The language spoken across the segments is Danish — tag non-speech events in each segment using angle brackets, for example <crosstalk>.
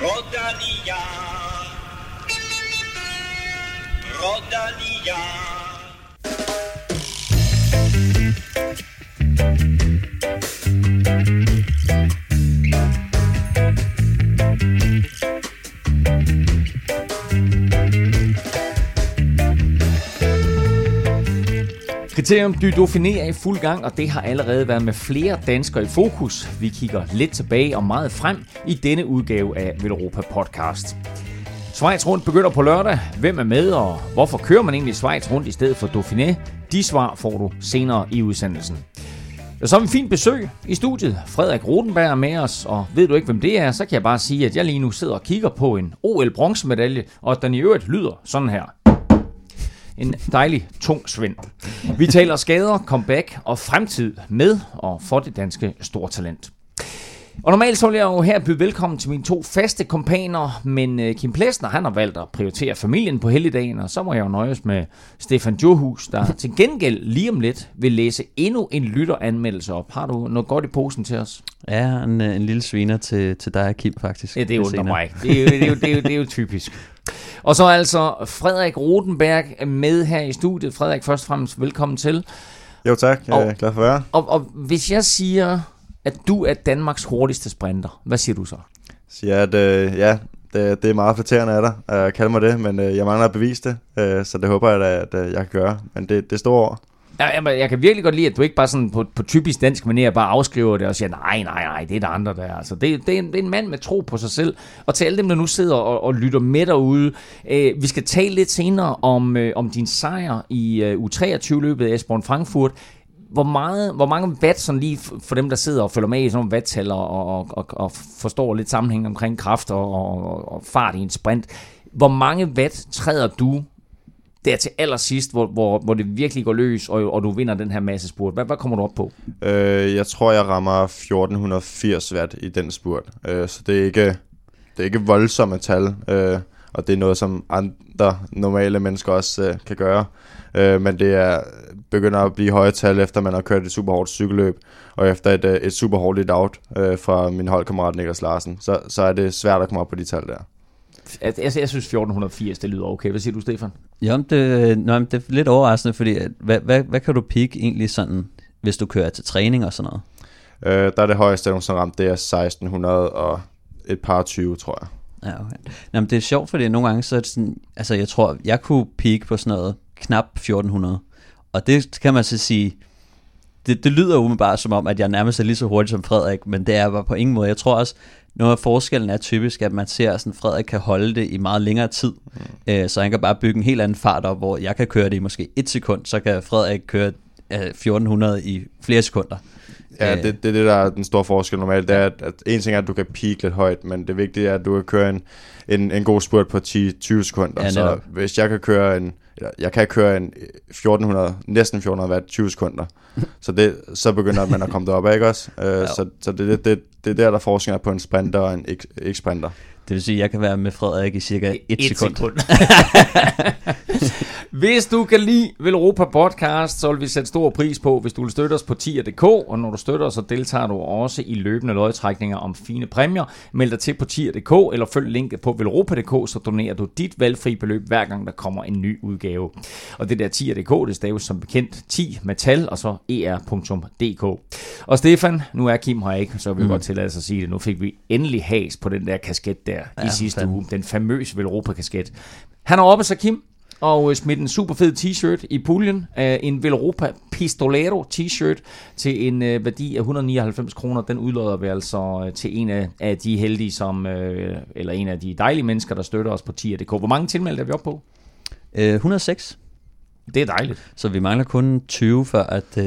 Rodalia. Rodalia. Kriterium du Dauphiné er i fuld gang, og det har allerede været med flere danskere i fokus. Vi kigger lidt tilbage og meget frem i denne udgave af Velropa Podcast. Schweiz rundt begynder på lørdag. Hvem er med, og hvorfor kører man egentlig Schweiz rundt i stedet for Dauphiné? De svar får du senere i udsendelsen. Og så har vi en fin besøg i studiet. Frederik Rodenberg er med os, og ved du ikke, hvem det er, så kan jeg bare sige, at jeg lige nu sidder og kigger på en OL-bronzemedalje, og at den i øvrigt lyder sådan her. En dejlig tung svend. Vi taler skader, comeback og fremtid med og for det danske stortalent. Og normalt så vil jeg jo her byde velkommen til mine to faste kompaner, men øh, Kim Plesner, han har valgt at prioritere familien på helligdagen, og så må jeg jo nøjes med Stefan Johus, der <laughs> til gengæld lige om lidt vil læse endnu en lytteranmeldelse op. Har du noget godt i posen til os? Ja, en, øh, en lille sviner til, til dig, Kim, faktisk. Ja, det undrer mig. Det er, jo, det, er jo, det, er jo, det er jo typisk. Og så altså Frederik Rodenberg med her i studiet. Frederik, først og fremmest velkommen til. Jo tak, jeg er og, glad for at være. Og, og hvis jeg siger, at du er Danmarks hurtigste sprinter, hvad siger du så? Siger at øh, ja, det, det er meget flatterende af dig at kalde mig det, men øh, jeg mangler at bevise det, øh, så det håber jeg da, at øh, jeg kan gøre. Men det, det står over. Ja, jeg kan virkelig godt lide, at du ikke bare sådan på, på typisk dansk manier bare afskriver det og siger, nej, nej, nej, det er der andre der. Altså, det, det, er en, det er en mand med tro på sig selv. Og til alle dem, der nu sidder og, og lytter med derude, øh, vi skal tale lidt senere om, øh, om din sejr i øh, U23-løbet af Esbjørn Frankfurt hvor, meget, hvor mange watt, sådan lige for dem, der sidder og følger med i sådan nogle watt og, og, og, og forstår lidt sammenhæng omkring kraft og, og, og fart i en sprint, hvor mange watt træder du der til allersidst, hvor, hvor, hvor det virkelig går løs, og, og du vinder den her masse spurt. Hvad, hvad kommer du op på? Øh, jeg tror, jeg rammer 1480 watt i den spurt. Øh, så det er ikke, det er ikke voldsomme tal, øh, og det er noget, som andre normale mennesker også øh, kan gøre. Øh, men det er begynder at blive høje tal, efter man har kørt et super hårdt cykelløb, og efter et, øh, et super hårdt out øh, fra min holdkammerat Niklas Larsen, så, så er det svært at komme op på de tal der. Jeg, jeg, jeg synes 1480, det lyder okay. Hvad siger du, Stefan? Jo, det, nøj, det er lidt overraskende, fordi hvad, hvad, hvad kan du peak egentlig sådan, hvis du kører til træning og sådan noget? Øh, der er det højeste, jeg ramt, det er 1600 og et par 20, tror jeg. Ja, okay. Jamen, det er sjovt, fordi nogle gange så er det sådan, altså jeg tror, jeg kunne peak på sådan noget knap 1400. Og det kan man så sige, det, det lyder umiddelbart som om, at jeg nærmest er lige så hurtig som Frederik, men det er bare på ingen måde. Jeg tror også, noget af forskellen er typisk, at man ser, at Frederik kan holde det i meget længere tid, mm. øh, så han kan bare bygge en helt anden fart op, hvor jeg kan køre det i måske et sekund, så kan Frederik køre øh, 1400 i flere sekunder. Ja, det, det er det, der er den store forskel normalt. Det er, at, at en ting er, at du kan peak lidt højt, men det vigtige er, at du kan køre en, en, en god spurt på 10-20 sekunder. Ja, så hvis jeg kan køre en, jeg kan køre en 1400, næsten 1400 watt 20 sekunder. <laughs> så, det, så begynder man at komme derop, ikke også? Uh, ja. Så, så det, det, det, det er der, der forskel er på en sprinter og en ikke-sprinter. Det vil sige, at jeg kan være med Frederik i cirka et, et sekund. sekund. <laughs> hvis du kan lide Velropa Podcast, så vil vi sætte stor pris på, hvis du vil støtte os på tier.dk, og når du støtter os, så deltager du også i løbende lodtrækninger om fine præmier. Meld dig til på tier.dk, eller følg linket på velropa.dk, så donerer du dit valgfri beløb, hver gang der kommer en ny udgave. Og det der tier.dk, det staves som bekendt 10 med tal, og så er.dk. Og Stefan, nu er Kim her ikke, så vil jeg mm. godt tillade sig at sige det. Nu fik vi endelig has på den der kasket der ja, i sidste fandme. uge. Den famøse Velropa-kasket. Han er oppe, så Kim, og smidt en super fed t-shirt i puljen. en Velropa Pistolero t-shirt til en uh, værdi af 199 kroner. Den udlodder vi altså uh, til en af, af de heldige, som, eller en af de dejlige mennesker, der støtter os på tier.dk. Hvor mange tilmeldte er vi op på? Uh, 106. Det er dejligt. Så vi mangler kun 20 for at,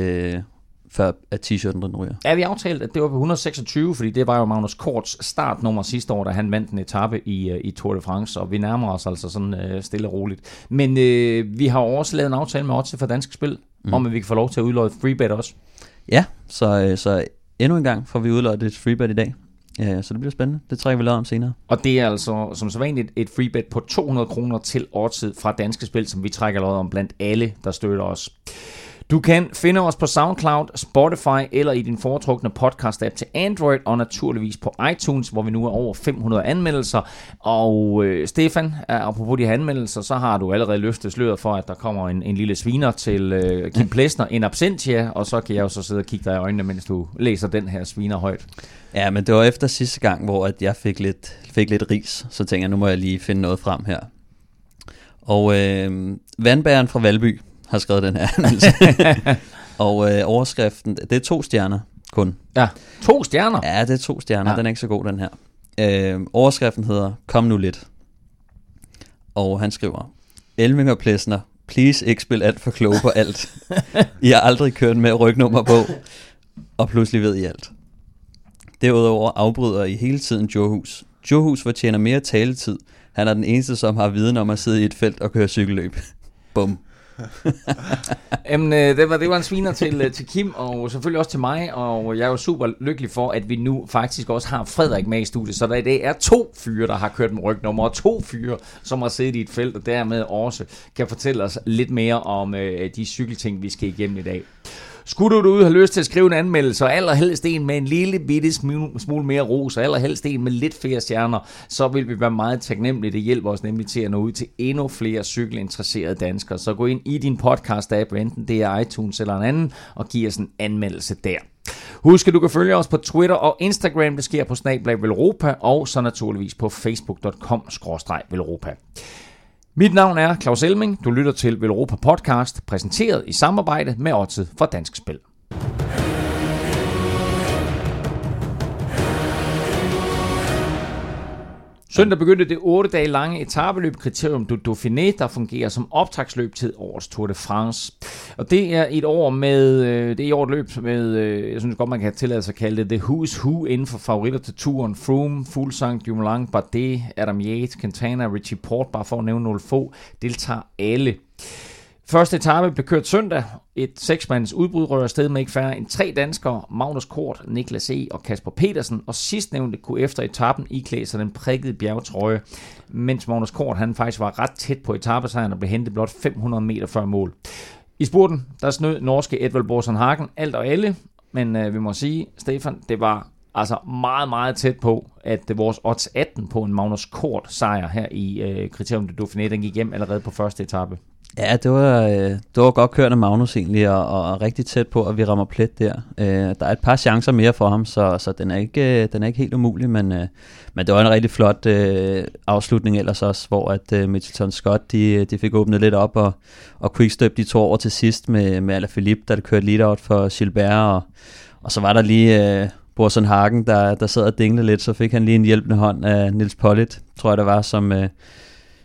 før at t-shirten ryger. Ja, vi aftalte, at det var på 126, fordi det var jo Magnus Korts startnummer sidste år, da han vandt en etape i, øh, i Tour de France, og vi nærmer os altså sådan uh, stille og roligt. Men uh, vi har også lavet en aftale med Otse for Danske Spil, mm. om at vi kan få lov til at udløje et freebet også. Ja, så, så endnu en gang får vi udløjet et freebet i dag. Ja, så det bliver spændende. Det trækker vi lavet om senere. Og det er altså som så vanligt et freebet på 200 kroner til årtid fra Danske Spil, som vi trækker lavet om blandt alle, der støtter os. Du kan finde os på SoundCloud, Spotify eller i din foretrukne podcast-app til Android, og naturligvis på iTunes, hvor vi nu er over 500 anmeldelser. Og øh, Stefan, apropos de her anmeldelser, så har du allerede løftet sløret for, at der kommer en, en lille sviner til øh, Kim Plesner, en absentia, og så kan jeg jo så sidde og kigge dig i øjnene, mens du læser den her sviner højt. Ja, men det var efter sidste gang, hvor at jeg fik lidt, fik lidt ris, så tænker jeg, nu må jeg lige finde noget frem her. Og øh, vandbæren fra Valby har skrevet den her <laughs> Og øh, overskriften, det er to stjerner kun. Ja, to stjerner? Ja, det er to stjerner, ja. den er ikke så god den her. Øh, overskriften hedder, kom nu lidt. Og han skriver, Elming og Plesner, please ikke spil alt for kloge på alt. I har aldrig kørt med rygnummer på, og pludselig ved I alt. Derudover afbryder I hele tiden Johus. Johus fortjener mere taletid. Han er den eneste, som har viden om at sidde i et felt og køre cykelløb. Bum. <laughs> Jamen, øh, det, var, det var en sviner til, øh, til Kim, og selvfølgelig også til mig, og jeg er jo super lykkelig for, at vi nu faktisk også har Frederik med i studiet, så der i dag er to fyre, der har kørt med rygnummer, og to fyre, som har siddet i et felt, og dermed også kan fortælle os lidt mere om øh, de cykelting, vi skal igennem i dag. Skulle du derude have lyst til at skrive en anmeldelse, og allerhelst en med en lille bitte smule mere ros, og allerhelst en med lidt flere stjerner, så vil vi være meget taknemmelige. Det hjælper os nemlig til at nå ud til endnu flere cykelinteresserede danskere. Så gå ind i din podcast-app, enten det er iTunes eller en anden, og giv os en anmeldelse der. Husk, at du kan følge os på Twitter og Instagram. Det sker på Snablag Velropa, og så naturligvis på facebook.com-velropa. Mit navn er Claus Elming. Du lytter til Velropa Podcast, præsenteret i samarbejde med Odset fra Dansk Spil. Søndag begyndte det 8 dage lange etabeløb Kriterium du Dauphiné, der fungerer som optagsløb til årets Tour de France. Og det er et år med, øh, det er et år løb med, øh, jeg synes godt man kan tillade sig at kalde det The Who's Who inden for favoritter til turen. Froome, Fuglsang, Dumoulin, Bardet, Adam Yates, Quintana, Richie Port, bare for at nævne nogle få, deltager alle. Første etape blev kørt søndag. Et seksmands udbrud rører sted med ikke færre end tre danskere, Magnus Kort, Niklas E. og Kasper Petersen, og sidstnævnte kunne efter etappen iklæde sig den prikkede bjergetrøje, mens Magnus Kort han faktisk var ret tæt på etappesejren og blev hentet blot 500 meter før mål. I spurten, der snød norske Edvald Borsen Hagen alt og alle, men øh, vi må sige, Stefan, det var altså meget, meget tæt på, at vores odds 18 på en Magnus Kort sejr her i øh, Kriterium de Dauphiné, den gik hjem allerede på første etape. Ja, det var, øh, det var godt kørt af Magnus egentlig, og, og rigtig tæt på, at vi rammer plet der. Øh, der er et par chancer mere for ham, så, så den, er ikke, øh, den er ikke helt umulig, men, øh, men det var en rigtig flot øh, afslutning ellers også, hvor at øh, Mitchelton Scott, de, de fik åbnet lidt op, og, og Quickstep, de tog over til sidst med, med Alaphilippe, der kørte lead-out for Gilbert, og, og så var der lige... Øh, Borsen Hagen, der, der sad og dinglede lidt, så fik han lige en hjælpende hånd af Nils Pollitt, tror jeg det var, som, øh,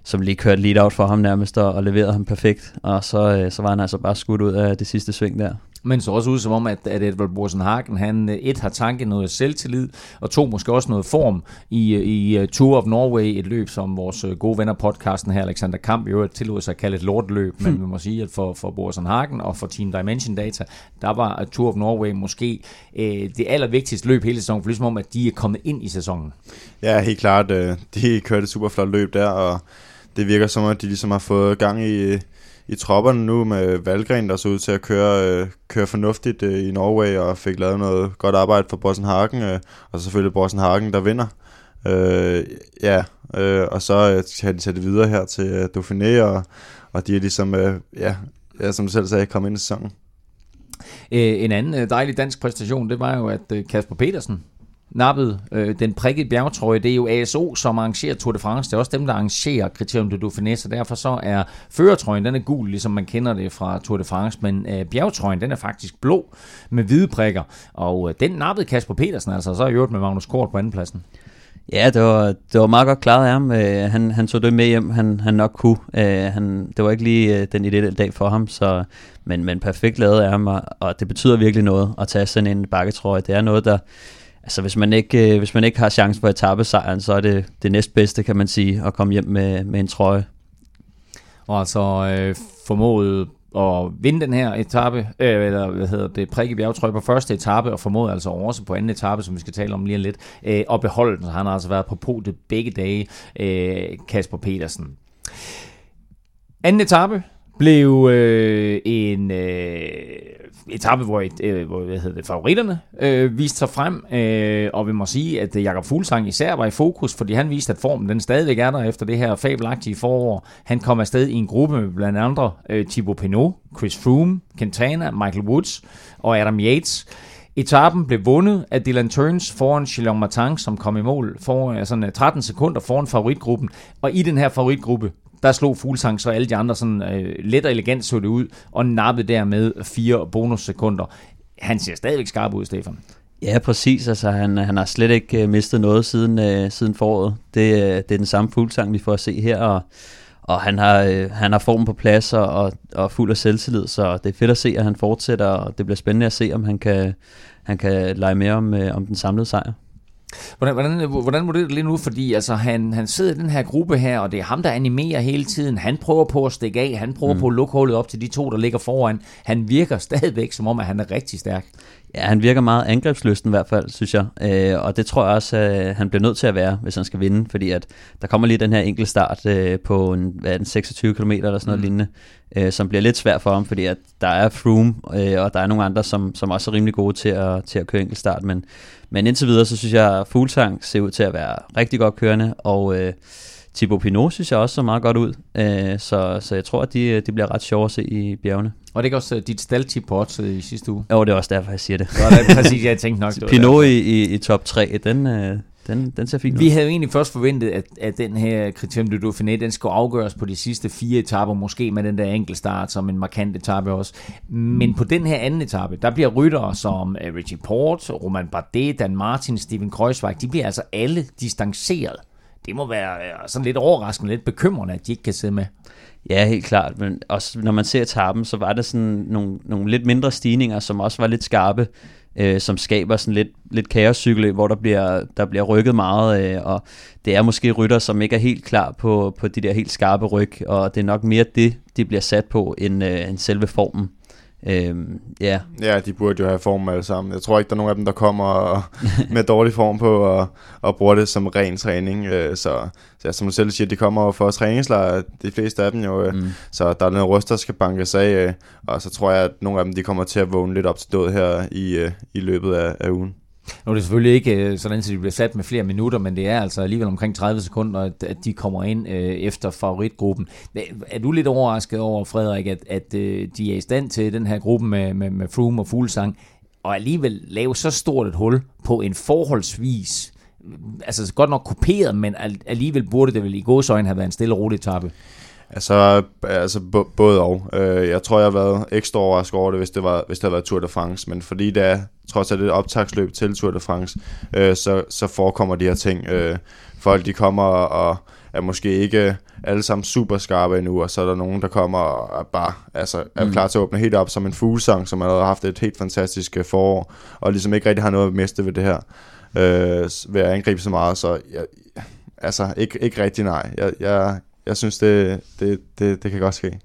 som lige kørte lead out for ham nærmest og, og leverede ham perfekt. Og så, øh, så var han altså bare skudt ud af det sidste sving der. Men så også ud som om, at, at Edvard Borsen Hagen, han øh, et har tanket noget selvtillid, og to måske også noget form i, øh, i øh, Tour of Norway, et løb, som vores gode venner podcasten her, Alexander Kamp, i øvrigt tillod sig at kalde et lortløb, men hmm. vi må sige, at for, for Borsen Hagen og for Team Dimension Data, der var Tour of Norway måske øh, det allervigtigste løb hele sæsonen, for ligesom om, at de er kommet ind i sæsonen. Ja, helt klart. De kørte et super flot løb der, og det virker som, at de ligesom har fået gang i, i tropperne nu med Valgren, der så ud til at køre, øh, køre fornuftigt øh, i Norway og fik lavet noget godt arbejde for Bossen Hagen, øh, og selvfølgelig Bossen Hagen, der vinder. Øh, ja, øh, og så øh, har de sat det videre her til øh, Dauphiné, og, og de er ligesom, øh, ja, ja, som du selv sagde, kommet ind i sæsonen. Øh, en anden øh, dejlig dansk præstation, det var jo, at øh, Kasper Petersen nappet øh, den prikkede bjergtrøje. Det er jo ASO, som arrangerer Tour de France. Det er også dem, der arrangerer Criterium de Dauphiné, så derfor så er førertrøjen, den er gul, ligesom man kender det fra Tour de France, men øh, bjergtrøjen, den er faktisk blå med hvide prikker, og øh, den nappede Kasper Petersen altså, så har gjort med Magnus Kort på andenpladsen. Ja, det var, det var meget godt klaret af ham. Øh, han, han tog det med hjem, han, han nok kunne. Øh, han, det var ikke lige øh, den ideelle dag for ham, så, men, men perfekt lavet af ham, og, og det betyder virkelig noget at tage sådan en bakketrøje. Det er noget, der altså hvis man ikke, øh, hvis man ikke har chance for etappesejren, så er det det næstbedste, kan man sige, at komme hjem med, med en trøje. Og altså øh, formået at vinde den her etape, øh, eller hvad hedder det, prikke bjergetrøje på første etape, og formået altså også på anden etape, som vi skal tale om lige lidt, øh, og beholde den. Så han har altså været på podiet begge dage, øh, Kasper Petersen. Anden etape, blev øh, en øh, etape, hvor, et, øh, hvor hvad hedder det, favoritterne øh, viste sig frem, øh, og vi må sige, at øh, Jakob Fuglsang især var i fokus, fordi han viste, at formen den stadigvæk er der efter det her fabelagtige forår. Han kom afsted i en gruppe med blandt andre øh, Thibaut Pinot, Chris Froome, Quintana, Michael Woods og Adam Yates. Etappen blev vundet af Dylan Turns foran Chilon Martin, som kom i mål for øh, sådan øh, 13 sekunder foran favoritgruppen. Og i den her favoritgruppe, der slog Fuglsang så alle de andre sådan øh, let og elegant så det ud, og nappede dermed fire bonussekunder. Han ser stadigvæk skarp ud, Stefan. Ja, præcis. Altså, han, han har slet ikke øh, mistet noget siden, øh, siden foråret. Det, øh, det er den samme Fuglsang, vi får at se her, og, og han har, øh, han har formen på plads og, og, og fuld af selvtillid, så det er fedt at se, at han fortsætter, og det bliver spændende at se, om han kan, han kan lege mere om, øh, om den samlede sejr. Hvordan, hvordan, hvordan vurderer du det lige nu? Fordi altså, han, han sidder i den her gruppe her, og det er ham, der animerer hele tiden. Han prøver på at stikke af. Han prøver mm. på at lukke hullet op til de to, der ligger foran. Han virker <laughs> stadigvæk som om, at han er rigtig stærk. Ja, han virker meget angrebslysten i hvert fald, synes jeg. Øh, og det tror jeg også, at han bliver nødt til at være, hvis han skal vinde. Fordi at der kommer lige den her enkelte start øh, på en, hvad er den, 26 km eller sådan noget mm. lignende, øh, som bliver lidt svært for ham, fordi at der er Froome, øh, og der er nogle andre, som, som også er rimelig gode til at, til at køre enkeltstart. Men, men indtil videre, så synes jeg, at Fuglsang ser ud til at være rigtig godt kørende, og... Øh, Thibaut Pinot synes jeg også så meget godt ud, øh, så, så jeg tror, at de, de bliver ret sjove at se i bjergene. Og det er også uh, dit staldtip på odds i sidste uge. Jo, det er også derfor, jeg siger det. det var præcis, jeg tænkte nok. Det Pinot i, i, i top 3, den, øh, den, den ser fint ud. Vi havde jo egentlig først forventet, at, at den her Criterium du Dauphiné, den skulle afgøres på de sidste fire etaper, måske med den der enkeltstart som en markant etape også. Men på den her anden etape, der bliver ryttere som Richie Port, Roman Bardet, Dan Martin, Steven Kreuzweig, de bliver altså alle distanceret det må være øh, sådan lidt overraskende, lidt bekymrende, at de ikke kan sidde med. Ja, helt klart, men også når man ser tappen, så var der sådan nogle, nogle lidt mindre stigninger, som også var lidt skarpe, øh, som skaber sådan lidt, lidt kaoscykel, hvor der bliver, der bliver rykket meget, øh, og det er måske rytter, som ikke er helt klar på, på de der helt skarpe ryg, og det er nok mere det, de bliver sat på, end, øh, end selve formen. Øhm, ja. ja, de burde jo have form alle sammen. Jeg tror ikke, der er nogen af dem, der kommer <laughs> med dårlig form på og, og bruger det som ren træning. Øh, så, så som du selv siger, de kommer for træningslejr, de fleste af dem jo. Øh, mm. Så der er noget rust, der skal bankes af. Øh, og så tror jeg, at nogle af dem de kommer til at vågne lidt op til død her i, i løbet af, af ugen. Nu er det selvfølgelig ikke øh, sådan, at de bliver sat med flere minutter, men det er altså alligevel omkring 30 sekunder, at, at de kommer ind øh, efter favoritgruppen. Er du lidt overrasket over, Frederik, at, at øh, de er i stand til den her gruppe med, med, med Froome og Fuglsang, og alligevel lave så stort et hul på en forholdsvis altså godt nok kopieret, men alligevel burde det vel i godsøjne have været en stille og rolig etape. Altså, altså både og. Øh, jeg tror, jeg har været ekstra overrasket over det, hvis det, var, hvis det havde været Tour de France, men fordi det er trods alt et optagsløb til Tour de France, øh, så, så forekommer de her ting. Øh, folk de kommer og er måske ikke alle sammen super skarpe endnu, og så er der nogen, der kommer og er bare altså, er mm. klar til at åbne helt op som en fuglesang, som har haft et helt fantastisk øh, forår, og ligesom ikke rigtig har noget at miste ved det her, øh, ved at angribe så meget, så jeg, altså ikke, ikke rigtig nej. Jeg, jeg, jeg synes, det, det, det, det kan godt ske.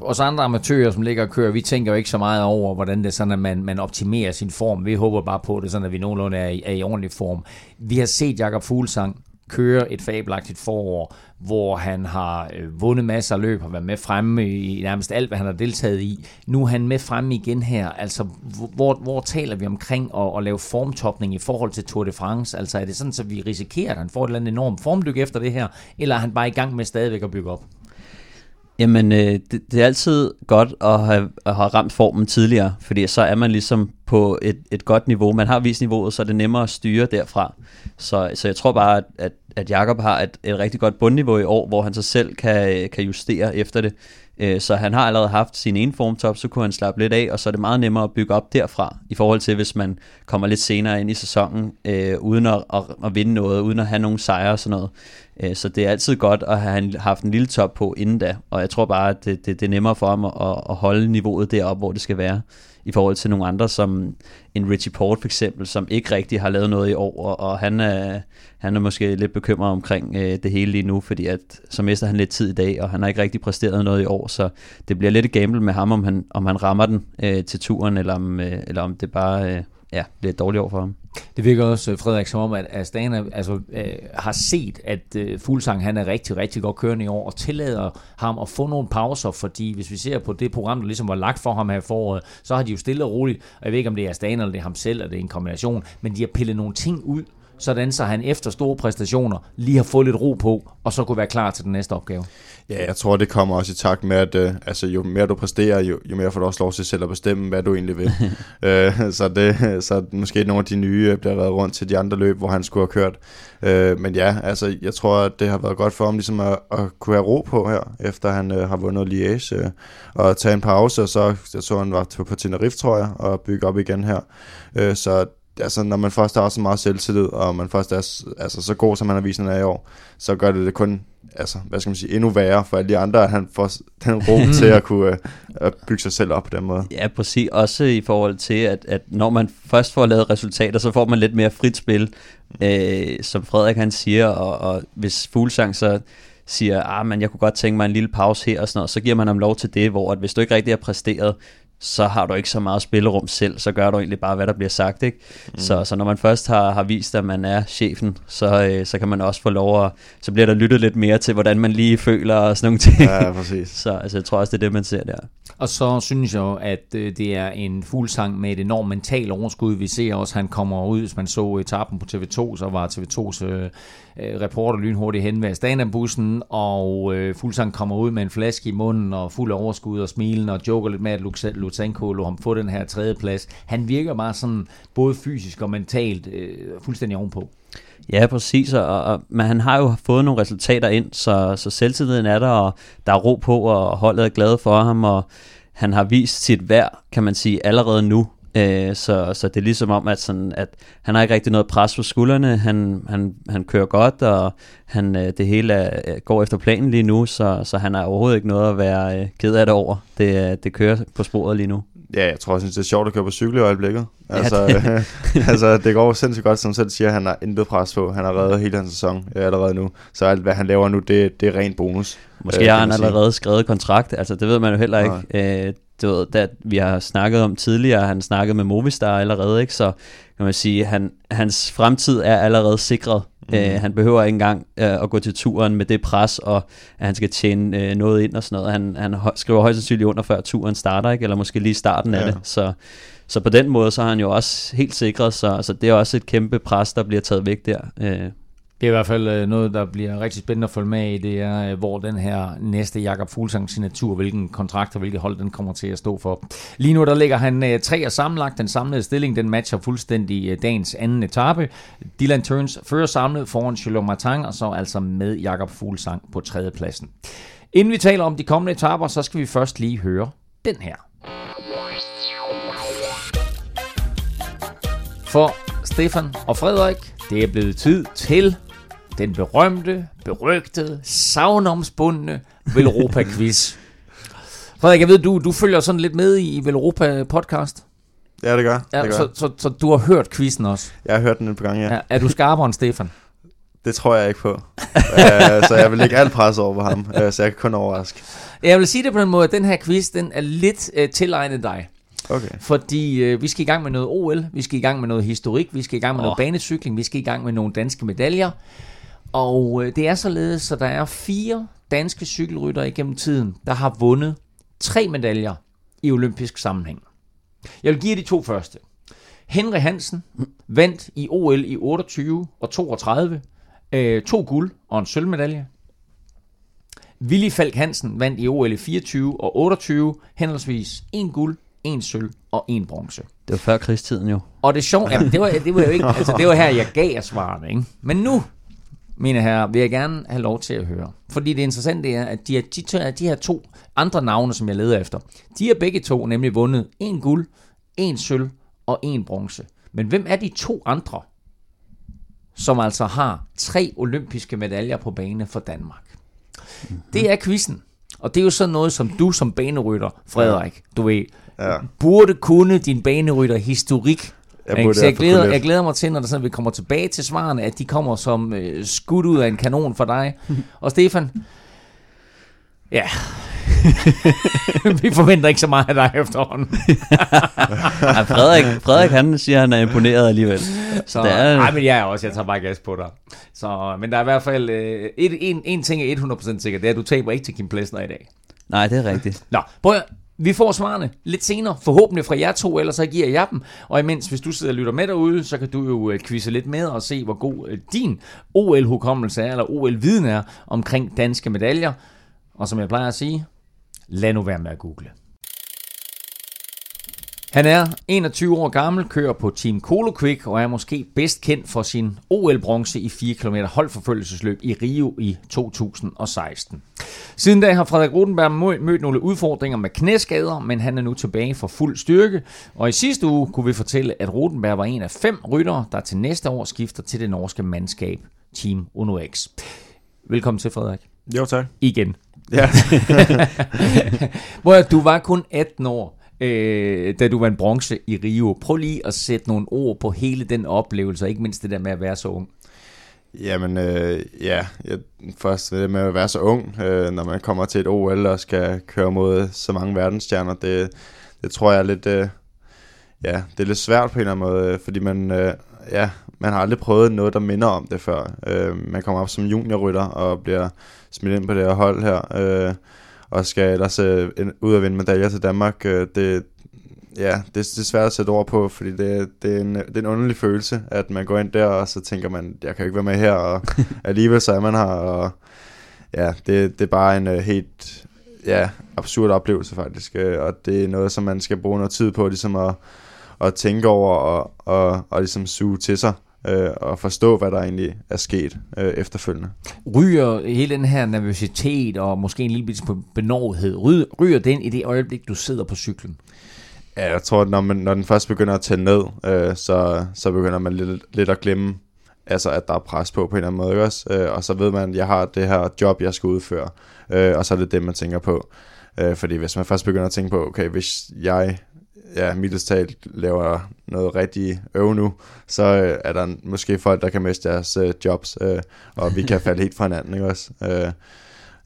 Os andre amatører, som ligger og kører, vi tænker jo ikke så meget over, hvordan det er sådan, at man, man optimerer sin form. Vi håber bare på det, sådan at vi nogenlunde er i, er i ordentlig form. Vi har set Jakob Fuglsang køre et fabelagtigt forår, hvor han har øh, vundet masser af løb, har været med fremme i nærmest alt, hvad han har deltaget i. Nu er han med fremme igen her. Altså, hvor, hvor taler vi omkring at, at lave formtopning i forhold til Tour de France? Altså, er det sådan, at vi risikerer, at han får et eller andet enormt formdyk efter det her, eller er han bare i gang med stadigvæk at bygge op? Jamen, øh, det, det er altid godt at have, at have ramt formen tidligere, fordi så er man ligesom på et, et godt niveau. Man har vist niveauet, så er det nemmere at styre derfra. Så, så jeg tror bare, at, at, at Jakob har et, et rigtig godt bundniveau i år, hvor han så selv kan, kan justere efter det. Øh, så han har allerede haft sin ene formtop, så kunne han slappe lidt af, og så er det meget nemmere at bygge op derfra, i forhold til hvis man kommer lidt senere ind i sæsonen, øh, uden at, at, at vinde noget, uden at have nogle sejre og sådan noget. Øh, så det er altid godt at have haft en lille top på inden da, og jeg tror bare, at det, det, det er nemmere for ham at, at holde niveauet deroppe, hvor det skal være, i forhold til nogle andre, som en Richie Port for eksempel, som ikke rigtig har lavet noget i år, og, og han, er, han er måske lidt bekymret omkring øh, det hele lige nu, fordi at, så mister han lidt tid i dag, og han har ikke rigtig præsteret noget i år, så det bliver lidt et gamble med ham, om han, om han rammer den øh, til turen, eller om, øh, eller om det bare... Øh, ja, det er et dårligt år for ham. Det virker også, øh, Frederik, som om, at Astana altså, øh, har set, at øh, Fuglsang han er rigtig, rigtig godt kørende i år, og tillader ham at få nogle pauser, fordi hvis vi ser på det program, der ligesom var lagt for ham her i foråret, så har de jo stille og roligt, og jeg ved ikke, om det er Astana, eller det er ham selv, eller det er en kombination, men de har pillet nogle ting ud, sådan så han efter store præstationer lige har fået lidt ro på, og så kunne være klar til den næste opgave. Ja, jeg tror, det kommer også i takt med, at øh, altså, jo mere du præsterer, jo, jo mere får du også lov til selv at bestemme, hvad du egentlig vil. <laughs> øh, så, det, så måske nogle af de nye øh, bliver reddet rundt til de andre løb, hvor han skulle have kørt. Øh, men ja, altså, jeg tror, at det har været godt for ham ligesom at, at kunne have ro på her, efter han øh, har vundet Liège, øh, og tage en pause, og så jeg så han var på Tenerife, tror jeg, og bygge op igen her. Øh, så altså, når man først har så meget selvtillid, og man først er altså, så god, som han har vist, han er i år, så gør det det kun altså, hvad skal man sige, endnu værre for alle de andre, at han får den ro <laughs> til at kunne uh, at bygge sig selv op på den måde. Ja, præcis. Også i forhold til, at, at når man først får lavet resultater, så får man lidt mere frit spil, øh, som Frederik han siger, og, og hvis Fuglsang så siger, ah, men jeg kunne godt tænke mig en lille pause her og sådan noget, så giver man ham lov til det, hvor at hvis du ikke rigtig har præsteret, så har du ikke så meget spillerum selv, så gør du egentlig bare, hvad der bliver sagt. Ikke? Mm. Så, så når man først har, har vist, at man er chefen, så, øh, så kan man også få lov at, så bliver der lyttet lidt mere til, hvordan man lige føler og sådan nogle ting. Ja, præcis. <laughs> Så altså, jeg tror også, det er det, man ser der. Og så synes jeg jo, at øh, det er en fuldsang med et enormt mentalt overskud. Vi ser også, at han kommer ud, hvis man så etappen på TV2, så var TV2's øh, øh, reporter lynhurtigt hen ved Astana-bussen, og øh, Fuglsang kommer ud med en flaske i munden og fuld overskud og smilen og joker lidt med, at Lutsenko lå ham få den her tredje plads. Han virker bare sådan både fysisk og mentalt øh, fuldstændig ovenpå. Ja, præcis, og, og, men han har jo fået nogle resultater ind, så, så selvtilliden er der, og der er ro på, og holdet er glade for ham, og han har vist sit værd, kan man sige, allerede nu. Øh, så, så det er ligesom om, at, sådan, at han har ikke rigtig noget pres på skuldrene, han, han, han kører godt, og han, øh, det hele er, går efter planen lige nu, så, så han har overhovedet ikke noget at være øh, ked af det over. Det, det kører på sporet lige nu. Ja, jeg tror, synes, det er sjovt at køre på cykel i øjeblikket. Altså, ja, det. <laughs> altså, det går sindssygt godt, som selv siger, han har intet pres på. Han har reddet hele hans sæson allerede nu. Så alt, hvad han laver nu, det, det er rent bonus. Måske øh, har han allerede skrevet kontrakt. Altså, det ved man jo heller ikke. Øh, du ved, da vi har snakket om tidligere, han snakkede med Movistar allerede, ikke? så kan man sige, han, hans fremtid er allerede sikret. Mm. Øh, han behøver ikke engang øh, at gå til turen med det pres, og at han skal tjene øh, noget ind og sådan noget. Han, han skriver højst sandsynligt under, før turen starter, ikke? eller måske lige starten ja. af det. Så, så på den måde, så har han jo også helt sikret, så, så det er også et kæmpe pres, der bliver taget væk der. Øh, det er i hvert fald øh, noget, der bliver rigtig spændende at følge med i. Det er, øh, hvor den her næste Jakob Fuglsang signatur, hvilken kontrakt og hvilket hold den kommer til at stå for. Lige nu der ligger han øh, tre og sammenlagt. Den samlede stilling, den matcher fuldstændig dagens anden etape. Dylan Turns fører samlet foran Chilo Martin, og så altså med Jakob Fuglsang på tredjepladsen. Inden vi taler om de kommende etaper, så skal vi først lige høre den her. For Stefan og Frederik, det er blevet tid til den berømte, berygtede, savnomsbundne Velropa-quiz. <laughs> Frederik, jeg ved, du, du følger sådan lidt med i Velropa-podcast. Ja, det gør. Ja, det gør. Så, så, så du har hørt quizzen også? Jeg har hørt den et par gange, ja. ja er du skarpere end Stefan? Det tror jeg ikke på. uh, så jeg vil ikke alt pres over på ham, uh, så jeg kan kun overraske. Jeg vil sige det på den måde, at den her quiz, den er lidt uh, tilegnet dig. Okay. Fordi uh, vi skal i gang med noget OL, vi skal i gang med noget historik, vi skal i gang med oh. noget banecykling, vi skal i gang med nogle danske medaljer. Og øh, det er således, så der er fire danske cykelrytter igennem tiden, der har vundet tre medaljer i olympisk sammenhæng. Jeg vil give de to første. Henry Hansen vandt i OL i 28 og 32 øh, to guld og en sølvmedalje. Willy Falk Hansen vandt i OL i 24 og 28 henholdsvis en guld, en sølv og en bronze. Det var før krigstiden jo. Og det sjove, jamen det var, det var jo ikke, altså det var her, jeg gav jer svarene, ikke? Men nu mine herrer, vil jeg gerne have lov til at høre. Fordi det interessante er, at de, er, de, de, de her to andre navne, som jeg leder efter, de har begge to nemlig vundet en guld, en sølv og en bronze. Men hvem er de to andre, som altså har tre olympiske medaljer på bane for Danmark? Mm-hmm. Det er quizzen. Og det er jo sådan noget, som du som banerytter, Frederik, du ved, ja. burde kunne din banerytter historik jeg, burde, så jeg, glæder, jeg glæder mig til, når der sådan, vi kommer tilbage til svarene, at de kommer som øh, skud ud af en kanon for dig. <laughs> og Stefan, ja, <laughs> vi forventer ikke så meget af dig efterhånden. <laughs> Ja, Frederik, Frederik, han siger, at han er imponeret alligevel. Så, det er- Nej, men jeg er også, jeg tager bare gas på dig. Så, men der er i hvert fald, øh, et, en, en ting er 100% sikkert, det er, at du taber ikke til Kim Plesner i dag. Nej, det er rigtigt. Nå, prøv at, vi får svarene lidt senere, forhåbentlig fra jer to, ellers så giver jeg dem. Og imens, hvis du sidder og lytter med derude, så kan du jo øh, quizze lidt med og se, hvor god øh, din OL-hukommelse er, eller OL-viden er omkring danske medaljer. Og som jeg plejer at sige, lad nu være med at google. Han er 21 år gammel, kører på Team Colo Quick og er måske bedst kendt for sin OL-bronze i 4 km holdforfølgelsesløb i Rio i 2016. Siden da har Frederik Rodenberg mø- mødt nogle udfordringer med knæskader, men han er nu tilbage for fuld styrke. Og i sidste uge kunne vi fortælle, at Rodenberg var en af fem ryttere, der til næste år skifter til det norske mandskab Team Uno X. Velkommen til, Frederik. Jo, tak. Igen. Ja. <laughs> Hvor du var kun 18 år, øh, da du vandt bronze i Rio. Prøv lige at sætte nogle ord på hele den oplevelse, og ikke mindst det der med at være så ung. Jamen, øh, ja, jeg, først det med at være så ung, øh, når man kommer til et OL og skal køre mod så mange verdensstjerner, det, det tror jeg er lidt, øh, ja, det er lidt svært på en eller anden måde, øh, fordi man, øh, ja, man har aldrig prøvet noget, der minder om det før. Øh, man kommer op som juniorrytter og bliver smidt ind på det her hold her, øh, og skal ellers øh, ud og vinde medaljer til Danmark. Øh, det, ja, det, det er svært at sætte ord på, fordi det, det, er en, det er en underlig følelse, at man går ind der, og så tænker man, jeg kan ikke være med her, og <laughs> alligevel så er man her, og ja, det, det er bare en uh, helt ja, absurd oplevelse faktisk, øh, og det er noget, som man skal bruge noget tid på, ligesom at, at tænke over, og, og, og ligesom suge til sig, øh, og forstå, hvad der egentlig er sket øh, efterfølgende. Ryger hele den her nervøsitet og måske en lille bitte smule benovethed, ryger, ryger den i det øjeblik, du sidder på cyklen? Ja, jeg tror, at når, man, når den først begynder at tælle ned, øh, så, så begynder man lidt, lidt at glemme, altså at der er pres på på en eller anden måde, ikke også? Øh, og så ved man, at jeg har det her job, jeg skal udføre, øh, og så er det det, man tænker på. Øh, fordi hvis man først begynder at tænke på, okay, hvis jeg ja, mildest talt laver noget rigtig øv nu, så øh, er der måske folk, der kan miste deres øh, jobs, øh, og vi kan <laughs> falde helt fra hinanden, ikke også? Øh,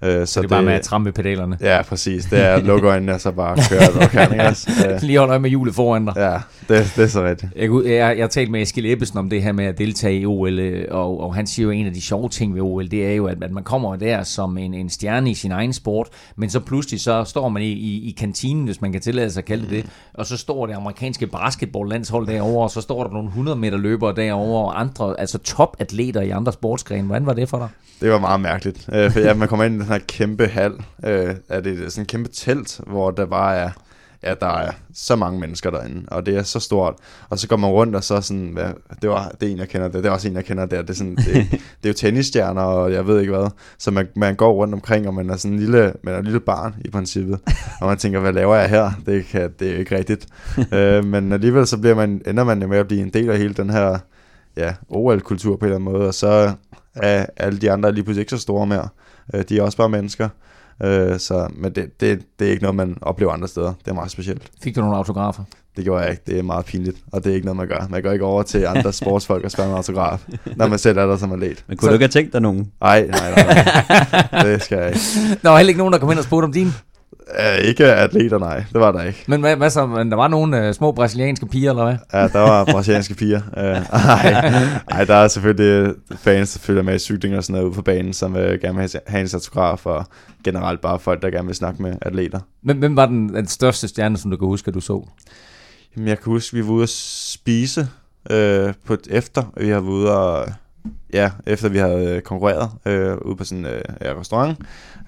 øh, Så det er bare med at trampe pedalerne. Ja, præcis. Det er at lukke øjnene og så bare køre, hvor kan, ikke også? <laughs> Øh, Lige hold øje med hjulet foran dig. Ja, det, det er så rigtigt. Jeg, jeg, jeg har talt med Eskild Ebbesen om det her med at deltage i OL, øh, og, og han siger jo, at en af de sjove ting ved OL, det er jo, at, at man kommer der som en, en stjerne i sin egen sport, men så pludselig så står man i, i, i kantinen, hvis man kan tillade sig at kalde det det, og så står det amerikanske basketballlandshold derovre, og så står der nogle 100 meter løbere derovre, og andre, altså topatleter i andre sportsgrene. Hvordan var det for dig? Det var meget mærkeligt. Øh, for ja, man kommer ind i den her kæmpe hal. Øh, er det sådan en kæmpe telt, hvor der bare er, ja, der er så mange mennesker derinde, og det er så stort. Og så går man rundt, og så sådan, hvad, det var det er en, jeg kender det, det er også en, jeg kender der. Det er, sådan, det, <laughs> det er jo tennisstjerner, og jeg ved ikke hvad. Så man, man går rundt omkring, og man er sådan en lille, man er en lille barn i princippet. Og man tænker, hvad laver jeg her? Det, kan, det er jo ikke rigtigt. <laughs> øh, men alligevel så bliver man, ender man jo med at blive en del af hele den her ja, OL-kultur på en eller anden måde, og så er alle de andre lige pludselig ikke så store mere. Øh, de er også bare mennesker. Øh, så, men det, det, det er ikke noget, man oplever andre steder. Det er meget specielt. Fik du nogle autografer? Det gjorde jeg ikke. Det er meget pinligt, og det er ikke noget, man gør. Man går ikke over til andre sportsfolk og spørger om en autograf, <laughs> når man selv er der som atlet. Men kunne du ikke have tænkt dig nogen? Nej, nej, nej, nej. <laughs> Det skal jeg ikke. Der var heller ikke nogen, der kom ind og spurgte om din. Uh, ikke atleter, nej. Det var der ikke. Men hvad, hvad så? Men der var nogle uh, små brasilianske piger, eller hvad? Ja, der var brasilianske piger. Uh, ej, ej, der er selvfølgelig fans, der følger med i cykling og sådan noget ude på banen, som uh, gerne vil have en autograf, og generelt bare folk, der gerne vil snakke med atleter. Hvem, hvem var den, den største stjerne, som du kan huske, at du så? Jamen, jeg kan huske, vi var ude at spise øh, på et efter. Vi har været ude og, ja, efter vi havde øh, konkurreret øh, ude på sådan en øh, restaurant.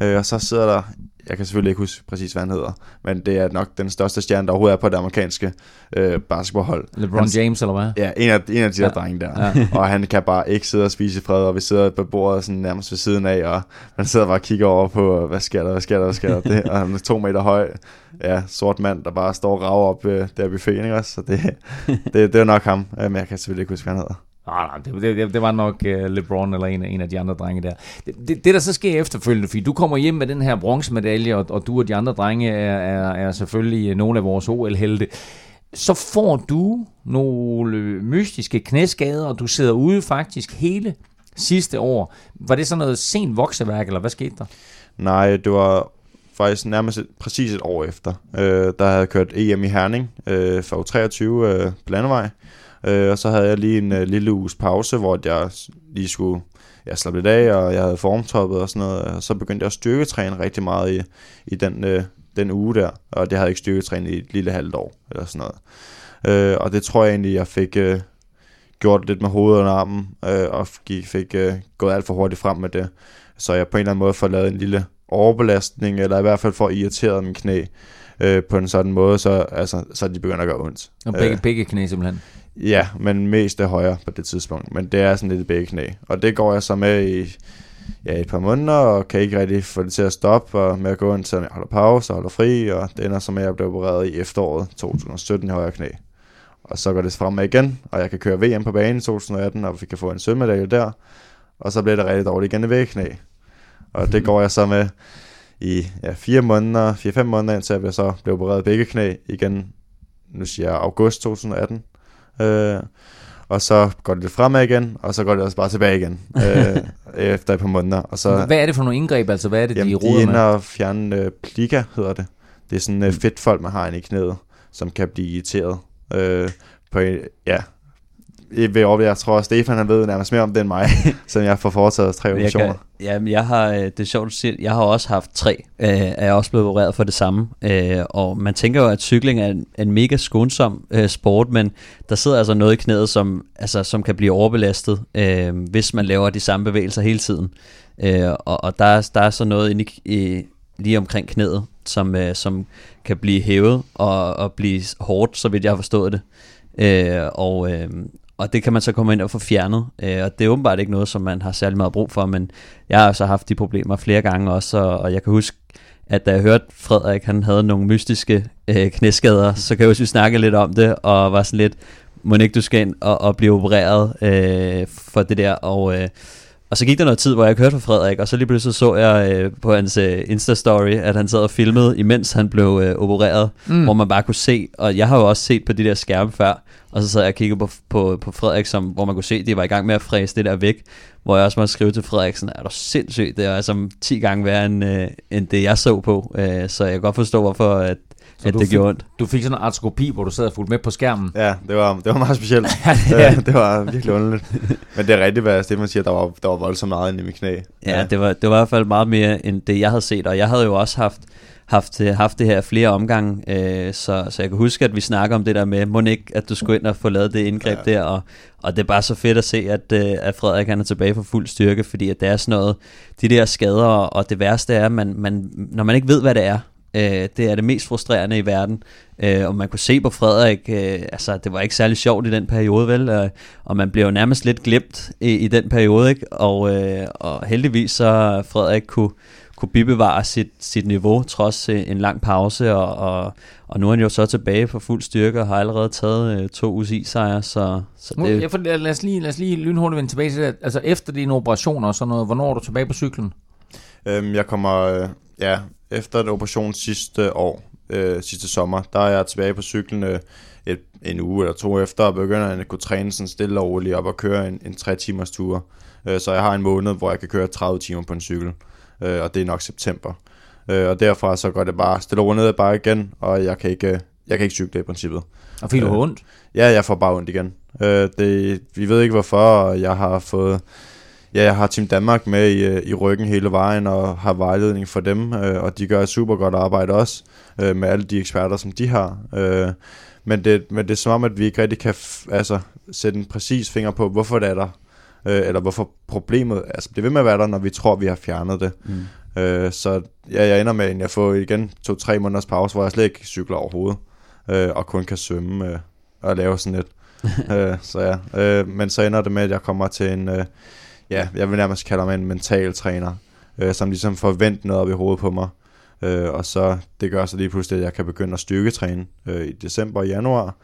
Øh, og så sidder der, jeg kan selvfølgelig ikke huske præcis, hvad han hedder, men det er nok den største stjerne, der overhovedet er på det amerikanske øh, basketballhold. LeBron Han- James, eller hvad? Ja, en af, en af de der Ja. drenge der. Ja. <laughs> og han kan bare ikke sidde og spise i fred, og vi sidder på bordet sådan nærmest ved siden af, og man sidder bare og kigger over på, hvad sker der, hvad sker der, hvad sker der. Det, og han er to meter høj, ja, sort mand, der bare står og rager op øh, der ved buffeten, ikke også? Så det, <laughs> det, det er nok ham, øh, men jeg kan selvfølgelig ikke huske, hvad han hedder. Ah, nej, nej, det, det, det var nok uh, LeBron eller en, en af de andre drenge der. Det, det, det, der så sker efterfølgende, fordi du kommer hjem med den her bronzemedalje, og, og du og de andre drenge er, er, er selvfølgelig øh, nogle af vores OL-helte, så får du nogle mystiske knæskader, og du sidder ude faktisk hele sidste år. Var det sådan noget sent vokseværk, eller hvad skete der? Nej, det var faktisk nærmest et, præcis et år efter. Øh, der havde jeg kørt EM i Herning øh, for 23 øh, på landevej. Øh, og så havde jeg lige en øh, lille uges pause, hvor jeg lige skulle jeg slappe lidt af, og jeg havde formtoppet og sådan noget. Og så begyndte jeg at styrketræne rigtig meget i, i den, øh, den uge der. Og det havde jeg ikke styrketrænet i et lille halvt år, eller sådan noget. Øh, og det tror jeg egentlig, jeg fik øh, gjort lidt med hovedet og armen, øh, og gik, fik øh, gået alt for hurtigt frem med det. Så jeg på en eller anden måde får lavet en lille overbelastning, eller i hvert fald får irriteret min knæ øh, på en sådan måde, så, altså, så de begynder at gøre ondt. Og begge, Øh, begge knæ simpelthen. Ja, men mest det højre på det tidspunkt. Men det er sådan lidt i begge knæ. Og det går jeg så med i ja, et par måneder, og kan ikke rigtig få det til at stoppe, og med at gå ind, så jeg holder pause og holder fri, og det ender så med, at jeg blev opereret i efteråret 2017 i højre knæ. Og så går det fremad igen, og jeg kan køre VM på banen i 2018, og vi kan få en sølvmedalje der. Og så bliver det rigtig dårligt igen i begge knæ. Og det går jeg så med i ja, fire måneder, fire-fem måneder, indtil jeg så blev opereret i begge knæ igen, nu siger jeg august 2018. Øh, og så går det lidt fremad igen, og så går det også bare tilbage igen, <laughs> øh, efter et par måneder. Og så, Hvad er det for nogle indgreb? Altså, hvad er det, jamen, de de roder ender med? og fjerne øh, plika, hedder det. Det er sådan øh, fedtfolk, man har inde i knæet, som kan blive irriteret. Øh, på, ja, jeg, ved, jeg tror, at Stefan han ved nærmest mere om det end mig, <laughs> så jeg får foretaget tre Jeg, operationer. kan, jamen, jeg har, øh, det er sjovt, du siger, jeg har også haft tre, øh, er jeg også blevet opereret for det samme, øh, og man tænker jo, at cykling er en, en mega skånsom øh, sport, men der sidder altså noget i knæet, som, altså, som kan blive overbelastet, øh, hvis man laver de samme bevægelser hele tiden, øh, og, og der, er, der er så noget inde i, i, lige omkring knæet, som, øh, som kan blive hævet og, og blive hårdt, så vidt jeg har forstået det. Øh, og, øh, og det kan man så komme ind og få fjernet. Øh, og det er åbenbart ikke noget, som man har særlig meget brug for, men jeg har så haft de problemer flere gange også, og, og jeg kan huske, at da jeg hørte Frederik, han havde nogle mystiske øh, knæskader, så kan jeg huske, vi snakkede lidt om det, og var sådan lidt, må ikke du skal ind og, og blive opereret øh, for det der, og... Øh, og så gik der noget tid, hvor jeg hørte fra Frederik, og så lige pludselig så jeg øh, på hans øh, Insta-story, at han sad og filmede, imens han blev øh, opereret, mm. hvor man bare kunne se, og jeg har jo også set på de der skærme før, og så sad jeg og kiggede på, på, på Frederik, som, hvor man kunne se, at de var i gang med at fræse det der væk, hvor jeg også måtte skrive til Frederik, sådan, er du sindssygt, det er altså 10 gange værre end, øh, end det jeg så på, øh, så jeg kan godt forstå, hvorfor at, Så at du det fik- gjorde ondt. Du fik sådan en artroskopi, hvor du sad og fulgte med på skærmen. Ja, det var, det var meget specielt. <laughs> Ja. Det var virkelig underligt. Men det er rigtigt, hvad Stefan siger, der var, der var voldsomt meget inde i mit knæ. Ja, det var, det var i hvert fald meget mere end det, jeg havde set, og jeg havde jo også haft haft, øh, haft det her flere omgange, øh, så, så jeg kan huske, at vi snakker om det der med, må ikke, at du skulle ind og få lavet det indgreb ja. der, og, og det er bare så fedt at se, at, øh, at Frederik han er tilbage for fuld styrke, fordi at det er sådan noget, de der skader, og det værste er, man, man, når man ikke ved, hvad det er, øh, det er det mest frustrerende i verden, øh, og man kunne se på Frederik, øh, altså det var ikke særlig sjovt i den periode, vel, øh, og man blev jo nærmest lidt glemt i, i den periode, ikke? Og, øh, og heldigvis så Frederik kunne, kunne bibevare sit, sit niveau trods øh, en lang pause, og, og, og nu er han jo så tilbage på fuld styrke og har allerede taget øh, to UCI-sejre, så, så det, ja, for, lad, os lige, lad os lige lynhurtigt vende tilbage til det. Altså efter dine operationer og sådan noget, hvornår er du tilbage på cyklen? Øhm, jeg kommer, øh, ja, efter en operation sidste år, øh, sidste sommer, der er jeg tilbage på cyklen øh, et, en uge eller to efter, og begynder at kunne træne sådan stille og roligt op og køre en, en tre timers tur. Øh, så jeg har en måned, hvor jeg kan køre 30 timer på en cykel, øh, og det er nok september. Øh, og derfra så går det bare stille og roligt ned bare igen, og jeg kan ikke, øh, jeg kan ikke cykle i princippet. Og fik du Øh, ondt? Ja, jeg får bare ondt igen. Øh, det, vi ved ikke hvorfor, og jeg har fået... Ja, jeg har Team Danmark med i, øh, i ryggen hele vejen, og har vejledning for dem, øh, og de gør et super godt arbejde også, øh, med alle de eksperter, som de har. Øh, men, det, men det er som om, at vi ikke rigtig kan altså, sætte en præcis finger på, hvorfor det er der, øh, eller hvorfor problemet, altså det vil med at være der, når vi tror, vi har fjernet det. mm. Øh, så ja, jeg ender med, at jeg får igen to-tre måneders pause, hvor jeg slet ikke cykler overhovedet, øh, og kun kan svømme øh, og lave sådan lidt. <laughs> øh, så ja, øh, men så ender det med, at jeg kommer til en, øh, ja, jeg vil nærmest kalde mig en mental træner, øh, som ligesom forventer noget op i hovedet på mig. Øh, og så det gør så lige pludselig, at jeg kan begynde at styrketræne øh, i december og januar,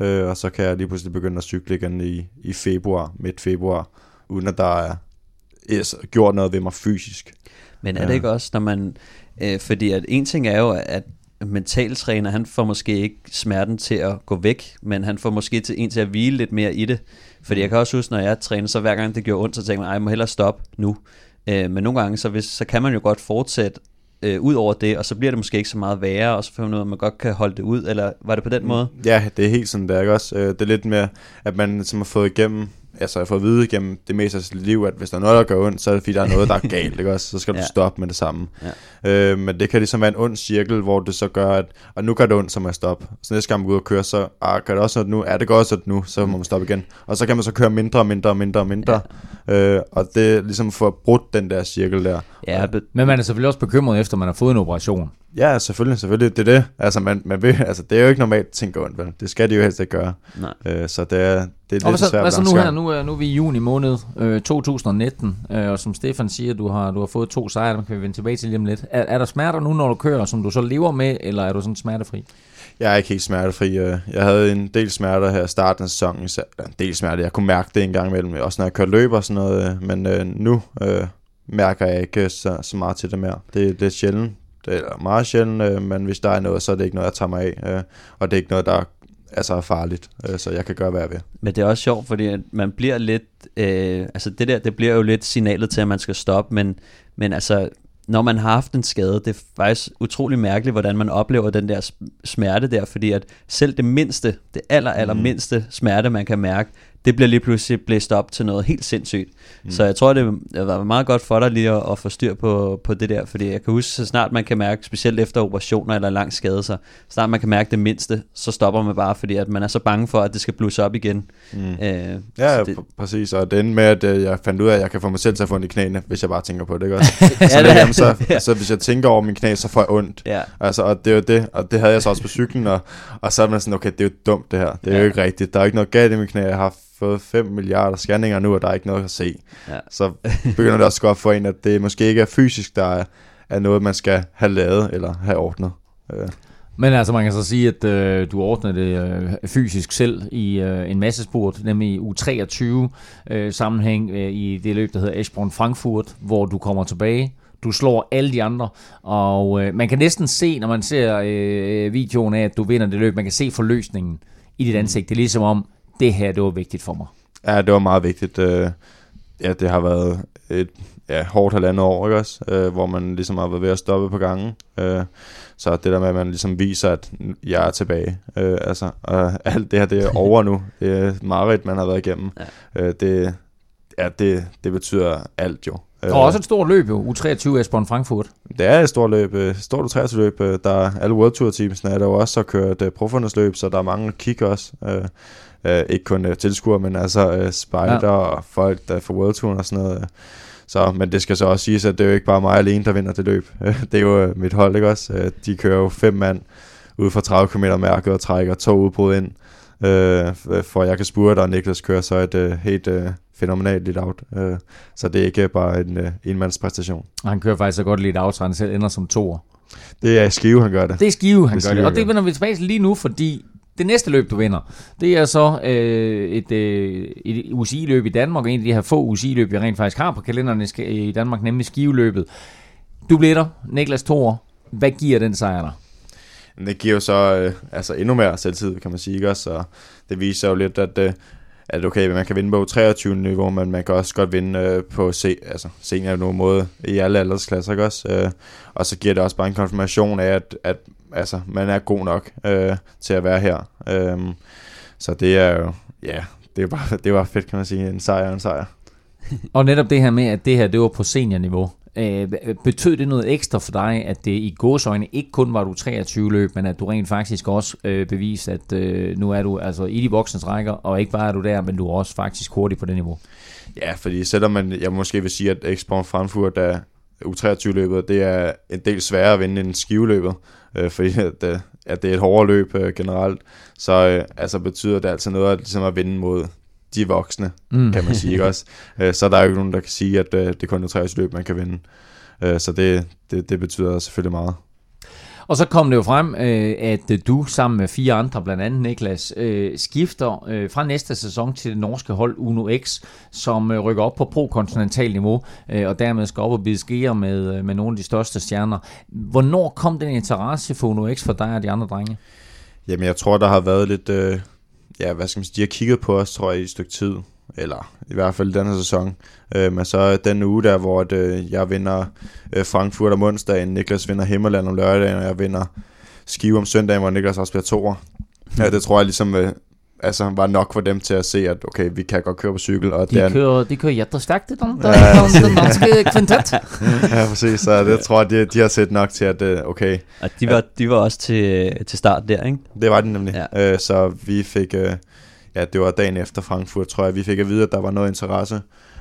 øh, og så kan jeg lige pludselig begynde at cykle igen i, i februar, midt februar, uden at der er, gjort noget ved mig fysisk. Men er det ikke også, når man... Øh, fordi at en ting er jo, at mentaltræner, han får måske ikke smerten til at gå væk, men han får måske til, en til at hvile lidt mere i det. Fordi jeg kan også huske, når jeg træner, så hver gang det gjorde ondt, så tænker man, "Ej, jeg må hellere stoppe nu. Øh, men nogle gange, så, hvis, så kan man jo godt fortsætte øh, ud over det, og så bliver det måske ikke så meget værre, og så finder man ud af, at man godt kan holde det ud, eller var det på den måde? Ja, det er helt sådan, der ikke også? Øh, Det er lidt mere, at man som har fået igennem, altså har fået at vide igennem det meste af sit liv, at hvis der er noget, der gør ondt, så er det fordi, der er noget, der er <laughs> galt, ikke også? Så skal du Ja. stoppe med det samme. Øh, men det kan ligesom være en ond cirkel, hvor det så gør, at og nu gør det ondt, så må jeg stoppe. Så næste gang man går ud og kører, så ah, gør det også ondt nu. Er det går også ondt nu, så må man stoppe igen. Og så kan man så køre mindre og mindre og mindre og mindre. Ja. Øh, og det er ligesom for at brudt den der cirkel der. Ja, be- Men man er selvfølgelig også bekymret efter, man har fået en operation. Ja, selvfølgelig, selvfølgelig. Det er det. Altså, man, man vil, altså, det er jo ikke normalt, at ting går ondt, vel? Det skal de jo helst ikke gøre. nej. Øh, så det er, det er Og lidt så, svært hvad så nu her? Nu er, nu er vi i juni måned øh, 2019, øh, og som Stefan siger, du har, du har fået to sejre, dem kan vi vende tilbage til lige om lidt. Er, er der smerter nu, når du kører, som du så lever med, eller er du sådan smertefri? Jeg er ikke helt smertefri. øh. Jeg havde en del smerter her i starten af sæsonen. En del smerter. Jeg kunne mærke det en gang imellem. Også når jeg kørte løb og sådan noget. øh. Men øh, nu øh, mærker jeg ikke så, så meget til det mere. Det er lidt sjældent. Det er meget sjældent, øh, men hvis der er noget, så er det ikke noget, jeg tager mig af. Øh, og det er ikke noget, der altså, er farligt. Øh, så jeg kan gøre, hvad jeg vil. Men det er også sjovt, fordi man bliver lidt, øh, altså det der, det bliver jo lidt signalet til, at man skal stoppe, men, men altså, når man har haft en skade, det er faktisk utrolig mærkeligt, hvordan man oplever den der smerte der, fordi at selv det mindste, det aller, aller Mm. mindste smerte, man kan mærke, det bliver lige pludselig blæst op til noget helt sindssygt. Mm. Så jeg tror, det været meget godt for dig lige at, at få styr på, på det der, fordi jeg kan huske, så snart man kan mærke, specielt efter operationer eller lang skade, så snart man kan mærke det mindste, så stopper man bare, fordi at man er så bange for, at det skal blusse op igen. Mm. Øh, Ja, så det... det, pr- præcis. Og det endte med, at øh, jeg fandt ud af, at jeg kan få mig selv til at få ondt i knæene, hvis jeg bare tænker på det. Ikke? Også? <laughs> så, Ja, det- derhjemme, så, så hvis jeg tænker over mine knæ, så får jeg ondt. ja. Altså, og det er jo det, og det havde jeg så også på cyklen, og, og så er man sådan, okay, det er jo dumt det her, det er ja. Jo ikke rigtigt, der er ikke noget galt i mine knæ, jeg har fået 5 milliarder scanninger nu, og der er ikke noget at se. Ja. Så begynder det også op for en, at det måske ikke er fysisk, der er, er noget, man skal have lavet eller have ordnet. Øh, Men altså, man kan så sige, at øh, du ordnede det øh, fysisk selv i øh, en masse sport, nemlig i U23 øh, sammenhæng øh, i det løb, der hedder Eschborn Frankfurt, hvor du kommer tilbage. Du slår alle de andre, og øh, man kan næsten se, når man ser øh, videoen af, at du vinder det løb, man kan se forløsningen i dit ansigt. Det er ligesom om, det her, det var vigtigt for mig. Ja, det var meget vigtigt. Øh, ja, det har været et ja, hårdt halvandet år, ikke også? Øh, hvor man ligesom har været ved at stoppe på gangen. Øh, så det der med, at man ligesom viser, at jeg er tilbage. Øh, altså, og alt det her, det er <laughs> over nu. Det er meget man har været igennem. Ja. Øh, det, ja, det, det betyder alt jo. Øh, Og også et stort løb jo, U23 Eschborn Frankfurt. det er et stort løb, øh, stort 30 løb. øh, Der er alle World Tour teamsene er der jo også har kørt uh, profundes løb, så der er mange kigger også. Uh, ikke kun uh, tilskuere, men altså uh, spider ja. og folk, der er for World Touren og sådan noget. øh. Så, men det skal så også siges, at det er jo ikke bare mig alene, der vinder det løb. <laughs> det er jo uh, mit hold, ikke også? Uh, de kører jo fem mand ud fra 30 km mærket og trækker to udbrud ind, uh, for at jeg kan spurte, og Niklas kører så et uh, helt uh, fænomenalt lidt out. Uh, så det er ikke bare en uh, enmandspræstation. Han kører faktisk så godt lidt out, så han selv ender som toer. Det er Skive, han gør det. Det er Skive, han Det er gør det. Skive, Og det vender vi tilbage til lige nu, fordi det næste løb, du vinder, det er så øh, et, øh, et UCI-løb i Danmark, og en af de her få UCI-løb, vi rent faktisk har på kalenderen i Danmark, nemlig skiveløbet. Du bliver der, Niklas Thor. Hvad giver den sejr dig? Det giver jo så øh, altså endnu mere selvtid, kan man sige, ikke også? Og det viser jo lidt, at, øh, at okay, man kan vinde på 23 niveau, men man kan også godt vinde øh, på se, altså senior nogen måde i alle aldersklasser, ikke også? Øh, og så giver det også bare en konfirmation af, at, at altså, man er god nok øh, til at være her. Øh, så det er jo, ja, det bare, <laughs> det var fedt, kan man sige. En sejr en sejr. <laughs> Og netop det her med, at det her det var på seniorniveau. Øh, betød det noget ekstra for dig, at det i gåsøjne ikke kun var du 23 løb, men at du rent faktisk også øh, beviste, at øh, nu er du altså i de voksnes rækker, og ikke bare er du der, men du er også faktisk hurtig på det niveau. Ja, fordi selvom man, jeg måske vil sige, at Export Frankfurt er U23-løbet, det er en del sværere at vinde end skiveløbet, øh, fordi <laughs> at, øh, at det er et hårdere løb øh, generelt, så øh, altså betyder det altså noget at, ligesom at vinde mod de voksne, mm. kan man sige, ikke også? <laughs> Øh, så er der jo ikke nogen, der kan sige, at øh, det er kun et 23 løb, man kan vinde. Øh, så det, det, det betyder selvfølgelig meget. Og så kom det jo frem, øh, at du sammen med fire andre, blandt andet Niklas, øh, skifter øh, fra næste sæson til det norske hold Uno X, som øh, rykker op på pro-kontinental niveau, øh, og dermed skal op og bide med, øh, med nogle af de største stjerner. Hvornår kom den interesse for Uno X for dig og de andre drenge? Jamen, jeg tror, der har været lidt... Øh, ja, hvad skal man sige, de har kigget på os, tror jeg, i et stykke tid eller i hvert fald den her sæson. Øh, men så den uge der, hvor at, øh, jeg vinder øh, Frankfurt om onsdagen, Niklas vinder Himmerland om lørdagen, og jeg vinder Skive om søndagen, hvor Niklas også bliver toer. Ja, det tror jeg ligesom øh, altså, var nok for dem til at se, at okay, vi kan godt køre på cykel. Og De, det er, kører, de kører jättestærkt i den, Ja, ja, den, den <laughs> danske kvintet. ja, præcis. Så det tror jeg, de, de har set nok til, at øh, okay, Og de var, de var også til, til start der, ikke? Det var det nemlig. Ja. Øh, så vi fik, øh, ja, det var dagen efter Frankfurt, tror jeg, vi fik at vide, at der var noget interesse.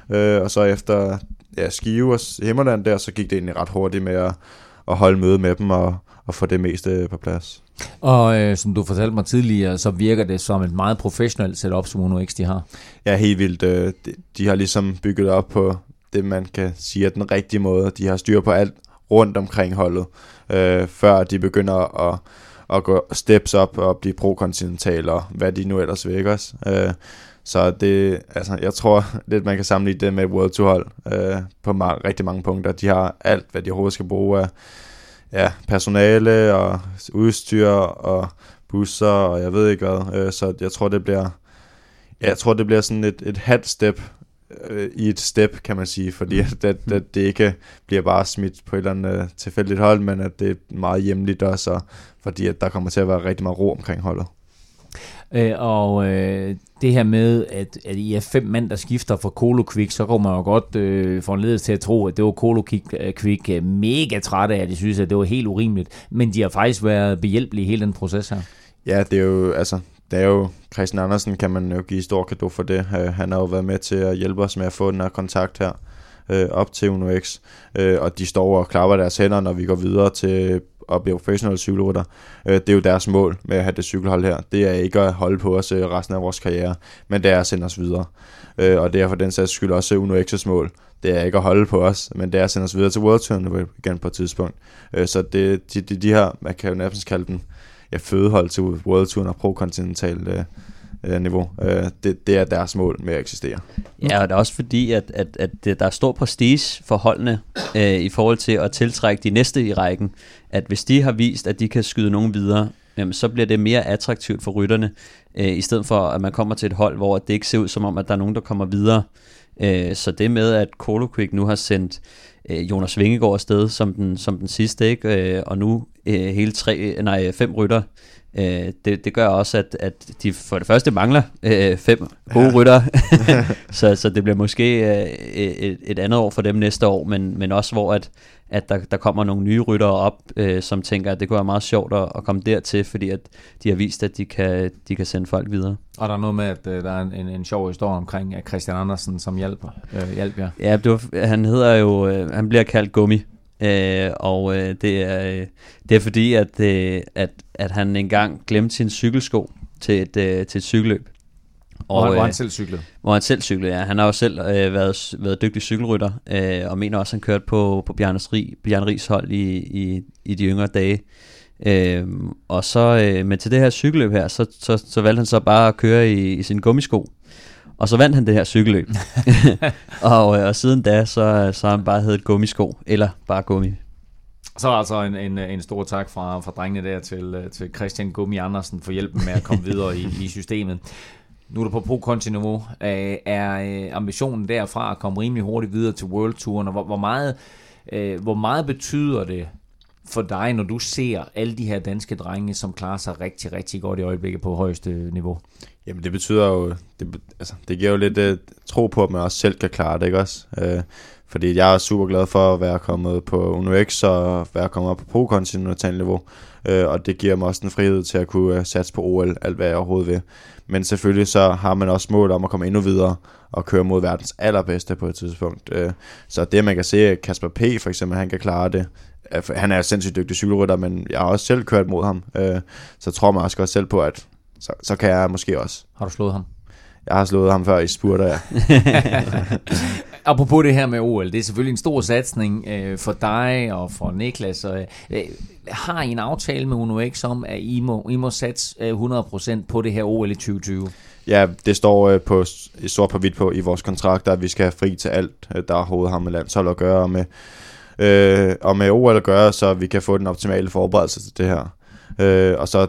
Øh, og så efter ja, Skive og Himmerland der, så gik det egentlig ret hurtigt med at, at holde møde med dem og, og få det meste på plads. Og øh, som du fortalte mig tidligere, så virker det som et meget professionelt setup, som Uno X de har. Ja, helt vildt. Øh, de, de har ligesom bygget op på det, man kan sige er den rigtige måde. De har styr på alt rundt omkring holdet, øh, før de begynder at, at gå steps op og blive pro-kontinental og hvad de nu ellers vil, ikke også? Øh, så det, altså, jeg tror lidt, man kan sammenligne det med World Tour hold øh, på ma- rigtig mange punkter. De har alt, hvad de overhovedet skal bruge af ja, personale og udstyr og busser og jeg ved ikke hvad. Øh, så jeg tror, det bliver, ja, jeg tror, det bliver sådan et, et halvt step øh, i et step, kan man sige, fordi at, at, at det ikke bliver bare smidt på et eller andet øh, tilfældigt hold, men at det er meget hjemligt også, og fordi at der kommer til at være rigtig meget ro omkring holdet. Øh, og øh, det her med, at, at I er fem mænd, der skifter fra Colo Quick, så kommer man jo godt øh, foranledes til at tro, at det var Colo Quick, øh, mega trætte af. De synes, at det var helt urimeligt. Men de har faktisk været behjælpelige i hele den proces her. Ja, det er jo, altså, det er jo, Christian Andersen kan man jo give stor kado for det. Øh, han har jo været med til at hjælpe os med at få den her kontakt her øh, op til Uno X. Øh, og de står og klapper deres hænder, når vi går videre til at blive professionelle cykelrytter. Øh, det er jo deres mål med at have det cykelhold her. Det er ikke at holde på os øh, resten af vores karriere, men det er at sende os videre. Øh, og det er for den sags skyld også Uno X's mål. Det er ikke at holde på os, men det er at sende os videre til World Tour igen på et tidspunkt. Øh, så det, de, de, de her, man kan jo nærmest kalde dem, ja, fødehold til World Tour og Pro Continental øh, øh, niveau. Øh, det, det er deres mål med at eksistere. Ja, og det er også fordi, at, at, at der er stor prestige for holdene øh, i forhold til at tiltrække de næste i rækken. At hvis de har vist, at de kan skyde nogen videre, jamen, så bliver det mere attraktivt for rytterne, øh, i stedet for at man kommer til et hold, hvor det ikke ser ud som om, at der er nogen, der kommer videre. Øh, så det med, at Colo Quick nu har sendt øh, Jonas Vingegaard afsted som den, som den sidste, ikke? Øh, og nu øh, hele tre, nej, fem rytter, øh, det, det gør også, at, at de for det første mangler øh, fem gode ja. rytter, <laughs> <laughs> så, så det bliver måske øh, et, et andet år for dem næste år, men, men også hvor at, at der, der kommer nogle nye ryttere op, øh, som tænker, at det kunne være meget sjovt at, at komme dertil, fordi at de har vist, at de kan, de kan sende folk videre. Og der er noget med, at øh, der er en, en, en sjov historie omkring Christian Andersen, som hjælper, øh, hjælp jer. Ja, det var, han hedder jo, øh, han bliver kaldt Gummi, øh, og øh, det, er, øh, det er fordi, at, øh, at, at han engang glemte sin cykelsko til et, øh, til et cykelløb. Og, øh, hvor han selv cyklede. hvor han selv cyklede, ja. Han har jo selv øh, været, været dygtig cykelrytter, øh, og mener også, at han kørte på, på Bjarne, Rig, Bjarne Rigs hold i, i, i de yngre dage. Øh, og så, øh, men til det her cykelløb her, så, så, så valgte han så bare at køre i, i sine gummisko. Og så vandt han det her cykelløb. <laughs> <laughs> og, øh, og siden da, så, så har han bare heddet gummisko, eller bare gummi. Så altså en, en, en stor tak fra, fra drengene der til, øh, til Christian Gummi Andersen for hjælpen med at komme videre i, i systemet. Nu er du på pro-konti-niveau. Øh, er øh, ambitionen derfra at komme rimelig hurtigt videre til World Touren, og hvor, hvor, meget, øh, hvor meget betyder det for dig, når du ser alle de her danske drenge, som klarer sig rigtig, rigtig godt i øjeblikket på højeste niveau? Jamen det betyder jo, det, altså, det giver jo lidt uh, tro på, at man også selv kan klare det, ikke også? Uh, fordi jeg er super glad for at være kommet på UNOX og være kommet op på pro-kontinental niveau. Uh, øh, og det giver mig også en frihed til at kunne uh, satse på OL, alt hvad jeg overhovedet vil. Men selvfølgelig så har man også mål om at komme endnu videre og køre mod verdens allerbedste på et tidspunkt. Uh, så det man kan se, at Kasper P. for eksempel, han kan klare det. Han er sindssygt dygtig cykelrytter, men jeg har også selv kørt mod ham. Uh, så tror man også godt selv på, at så, så kan jeg måske også. Har du slået ham? Jeg har slået ham før i spurter, ja. <laughs> Apropos det her med OL, det er selvfølgelig en stor satsning øh, for dig og for Niklas. Og, øh, har I en aftale med UNOX om, at I må, I må satse øh, 100% på det her OL i 2020? Ja, det står øh, på sort på hvidt på i vores kontrakter, at vi skal have fri til alt, øh, der overhovedet har med landshold at gøre, og med, øh, og med OL at gøre, så vi kan få den optimale forberedelse til det her. Øh, og så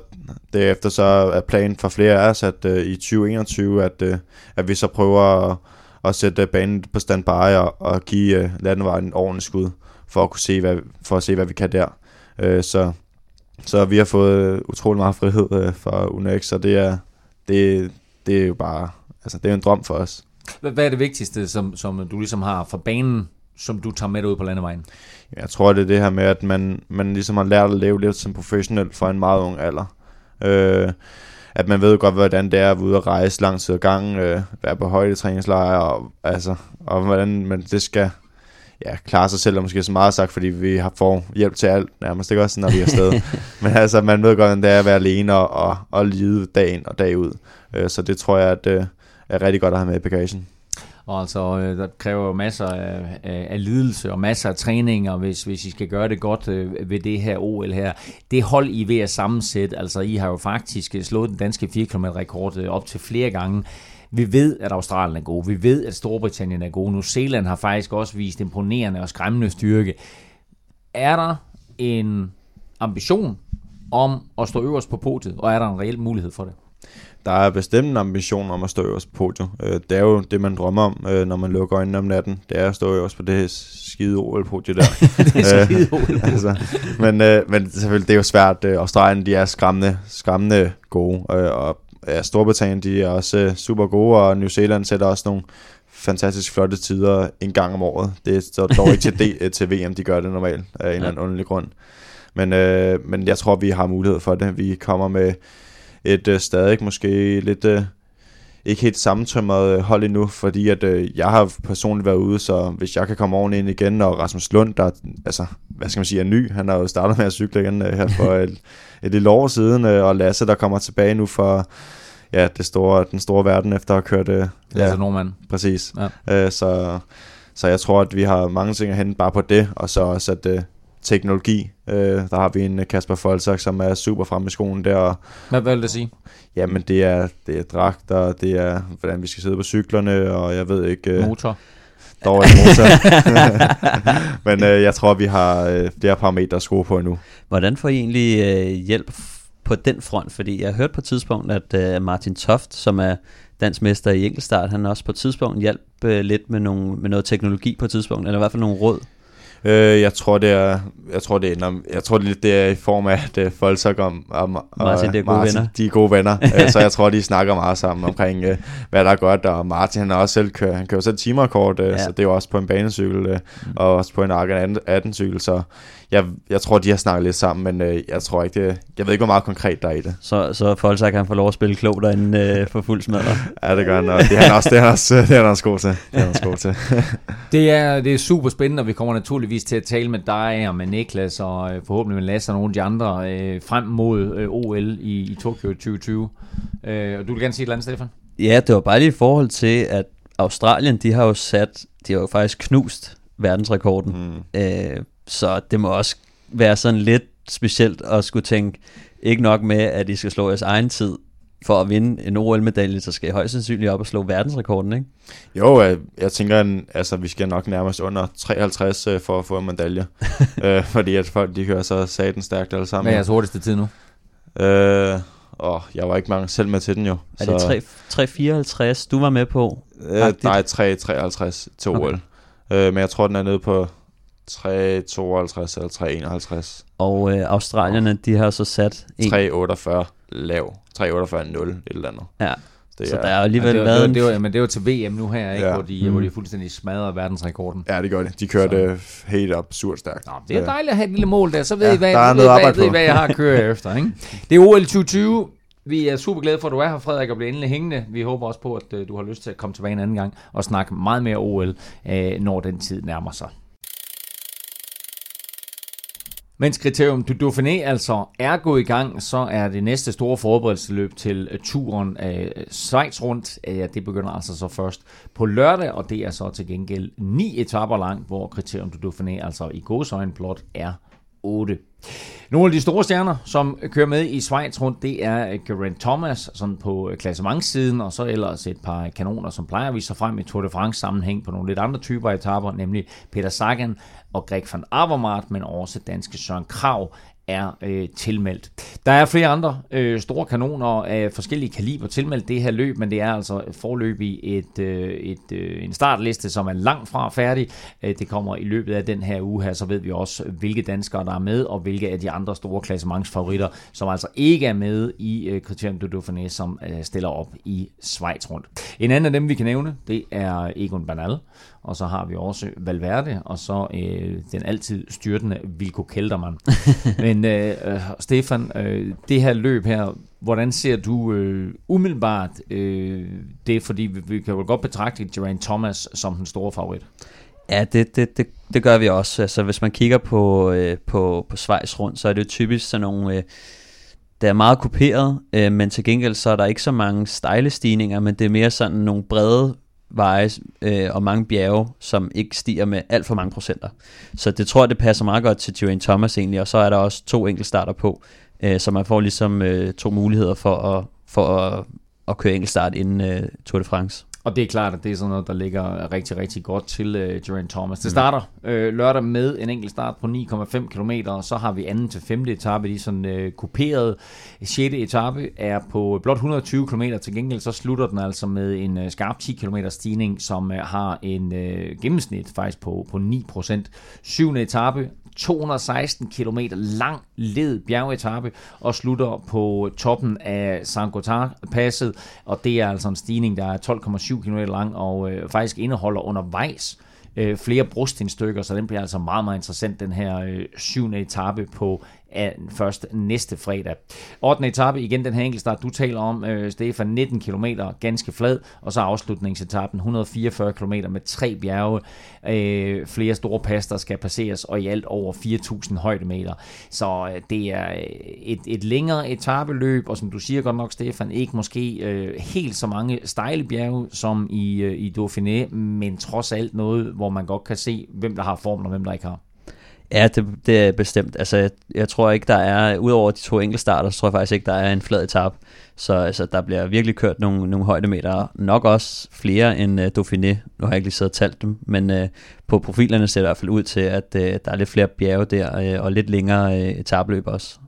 derefter så er planen for flere af os, at øh, i 2021, at, øh, at vi så prøver at, at sætte banen på standby og, og give øh, landevejen en ordentlig skud, for at kunne se, hvad, for at se, hvad vi kan der. Øh, så, så vi har fået utrolig meget frihed øh, fra UNEX, og det er, det, det er jo bare, altså det er en drøm for os. Hvad er det vigtigste, som, som du ligesom har fra banen, som du tager med dig ud på landevejen? Jeg tror, det er det her med, at man, man ligesom har lært at leve lidt som professionel for en meget ung alder. Øh, at man ved godt, hvordan det er at være ude og rejse lang tid ad gangen, øh, være på højdetræningslejre, og, altså, og hvordan man det skal ja, klare sig selv, er måske så meget sagt, fordi vi har fået hjælp til alt, nærmest ikke også, når vi er afsted. <laughs> Men altså, man ved godt, hvordan det er at være alene og, og, og lide dag ind og dag ud. Øh, så det tror jeg, at øh, er rigtig godt at have med i bagagen. Og altså, øh, der kræver jo masser af, af, af lidelse og masser af træninger, hvis, hvis I skal gøre det godt øh, ved det her OL her. Det hold, I er ved at sammensætte, altså I har jo faktisk øh, slået den danske 4 km rekord øh, op til flere gange. Vi ved, at Australien er god. Vi ved, at Storbritannien er god. New Zealand har faktisk også vist imponerende og skræmmende styrke. Er der en ambition om at stå øverst på podiet, og er der en reel mulighed for det? Der er bestemt en ambition om at stå øverst på podiet. Øh, det er jo det, man drømmer om, øh, når man lukker øjnene om natten. Det er at stå øverst på det her skide OL-podie der. <laughs> det er skide OL. <laughs> altså, men, øh, men selvfølgelig, det er jo svært. Australien, de er skræmmende, skræmmende gode, og ja, Storbritannien, de er også super gode, og New Zealand sætter også nogle fantastisk flotte tider en gang om året. Det er dog ikke til, D, <laughs> til VM, de gør det normalt, af en eller anden underlig grund. Men, øh, men jeg tror, vi har mulighed for det. Vi kommer med et øh, stadig måske lidt... Øh, ikke helt sammentømret hold endnu, fordi at øh, jeg har personligt været ude, så hvis jeg kan komme oven ind igen, og Rasmus Lund, der altså, hvad skal man sige, er ny, han har jo startet med at cykle igen øh, her for et, et lille år siden, øh, og Lasse, der kommer tilbage nu for ja, det store, den store verden efter at have kørt... Øh, Lasse ja, Norman. Præcis. Ja. Øh, så, så jeg tror, at vi har mange ting at hente bare på det, og så også, at øh, teknologi. Øh, der har vi en Kasper Folsak, som er super fremme i skolen der. Hvad, hvad vil det sige? Jamen, det er, det er dragter, det er, hvordan vi skal sidde på cyklerne, og jeg ved ikke... Øh, motor. Dog en motor. <laughs> Men øh, jeg tror, vi har øh, flere parametre at skrue på endnu. Hvordan får I egentlig øh, hjælp på den front? Fordi jeg har hørt på et tidspunkt, at øh, Martin Toft, som er dansk mester i enkeltstart, han også på et tidspunkt hjalp øh, lidt med, nogle, med noget teknologi på et tidspunkt, eller i hvert fald nogle råd. Øh, jeg tror det er, jeg tror det er, jeg tror det, det er i form af at uh, Folsak og, og, og Martin, det er gode Martin, venner. De er gode venner, uh, <laughs> så jeg tror de snakker meget sammen omkring uh, hvad der er godt, og Martin han har også selv kørt, han kører selv timerekord, uh, ja. så det er jo også på en banecykel mm. og også på en Argon 18 cykel, så jeg, jeg tror, de har snakket lidt sammen, men øh, jeg tror ikke, det, jeg ved ikke, hvor meget konkret der er i det. Så, så Folsak kan få lov at spille klogt derinde øh, for fuld smadre. ja, det gør han, og det er han også, det er han også, det er han også god til. Det er han også god til. <laughs> det, er, det er super spændende, og vi kommer naturligvis til at tale med dig og med Niklas, og øh, forhåbentlig med Lasse og nogle af de andre, øh, frem mod øh, OL i, i Tokyo 2020. Øh, og du vil gerne sige et eller andet, Stefan? Ja, det var bare lige i forhold til, at Australien, de har jo sat, de har jo faktisk knust verdensrekorden. Mm. Øh, så det må også være sådan lidt specielt at skulle tænke, ikke nok med, at I skal slå jeres egen tid for at vinde en OL-medalje, så skal I højst sandsynligt op og slå verdensrekorden, ikke? Jo, jeg, jeg tænker, at altså, vi skal nok nærmest under 53 uh, for at få en medalje. uh, <laughs> fordi at folk, de kører så saten stærkt alle sammen. Hvad er jeres hurtigste tid nu? Uh, og jeg var ikke mange selv med til den jo. Er det 3.54, du var med på? Uh, nej, 3.53 til OL. Okay. Uh, men jeg tror, den er nede på 3,52 eller 3,51. Og øh, australierne, de har så sat... 3,48 lav. 3,48,0 et eller andet. Ja. Det så er, der er alligevel ja, det, været... det, det, var, men det var til VM nu her, ikke? Ja. Hvor, de, mm. hvor de fuldstændig smadrer verdensrekorden. Ja, det gør det. De kørte så. helt absurd stærkt. Nå, det er dejligt at have et lille mål der. Så ved ja, I, hvad, der ved, hvad, ved, hvad jeg har at køre <laughs> efter. Ikke? Det er OL 2020. Vi er super glade for, at du er her, Frederik, og bliver endelig hængende. Vi håber også på, at uh, du har lyst til at komme tilbage en anden gang og snakke meget mere OL, uh, når den tid nærmer sig. Mens kriterium du Dauphiné altså er gået i gang, så er det næste store forberedelsesløb til øh, turen af øh, Schweiz rundt. Ja, det begynder altså så først på lørdag, og det er så til gengæld ni etaper langt, hvor kriterium du Dauphiné altså i godsøjne blot er 8. Nogle af de store stjerner, som kører med i Schweiz rundt, det er øh, Geraint Thomas sådan på øh, klassementssiden, og så ellers et par øh, kanoner, som plejer at vise sig frem i Tour de France sammenhæng på nogle lidt andre typer etaper, nemlig Peter Sagan og Greg van Avermaet, men også danske Søren Krav er øh, tilmeldt. Der er flere andre øh, store kanoner af forskellige kaliber tilmeldt det her løb, men det er altså forløbig et, øh, et, øh, en startliste, som er langt fra færdig. Øh, det kommer i løbet af den her uge her, så ved vi også, hvilke danskere der er med, og hvilke af de andre store klassementsfavoritter, som altså ikke er med i øh, Criterium du Dauphiné, som øh, stiller op i Schweiz rundt. En anden af dem, vi kan nævne, det er Egon Bernal, og så har vi også Valverde, og så øh, den altid styrtende Vilko Kelderman. <laughs> Men øh, øh, Stefan, øh, det her løb her, hvordan ser du øh, umiddelbart øh, det? Fordi vi, vi kan jo godt betragte Geraint Thomas som den store favorit. Ja, det, det, det, det gør vi også. Altså, hvis man kigger på, øh, på, på Schweiz rundt, så er det jo typisk sådan nogle... Øh, det er meget kuperet, øh, men til gengæld så er der ikke så mange stejle stigninger, men det er mere sådan nogle brede veje øh, og mange bjerge, som ikke stiger med alt for mange procenter. Så det tror jeg, det passer meget godt til Geraint Thomas egentlig, og så er der også to enkeltstarter på, øh, så man får ligesom øh, to muligheder for at, for at, at køre enkeltstart inden øh, Tour de France. Og det er klart, at det er sådan noget, der ligger rigtig, rigtig godt til uh, Geraint Thomas. Det starter uh, lørdag med en enkelt start på 9,5 km, og så har vi anden til femte etape, de sådan uh, kuperet. 6. etape er på blot 120 km, til gengæld så slutter den altså med en uh, skarp 10 km stigning, som uh, har en uh, gennemsnit faktisk på, på 9%. 7. etape 216 km lang led bjergetappe og slutter på toppen af San passet og det er altså en stigning, der er 12,7 km lang og øh, faktisk indeholder undervejs øh, flere brostindstykker, så den bliver altså meget, meget interessant, den her øh, syvende etape på af først næste fredag. 8. etape, igen den her enkeltstart, du taler om, øh, Stefan, 19 km, ganske flad, og så afslutningsetappen, 144 km med tre bjerge, øh, flere store pas, der skal passeres, og i alt over 4.000 højdemeter. Så øh, det er øh, et, et længere etabeløb, og som du siger godt nok, Stefan, ikke måske øh, helt så mange stejle bjerge som i, øh, i Dauphiné, men trods alt noget, hvor man godt kan se, hvem der har formen og hvem der ikke har. Ja, det, det er bestemt. Altså, jeg, jeg tror ikke, der er, udover de to enkeltstarter, så tror jeg faktisk ikke, der er en flad etap. Så altså, der bliver virkelig kørt nogle, nogle højdemeter. Nok også flere end uh, Dauphiné. Nu har jeg ikke lige siddet og talt dem, men uh, på profilerne ser det i hvert fald ud til, at uh, der er lidt flere bjerge der, uh, og lidt længere uh, etabløb også.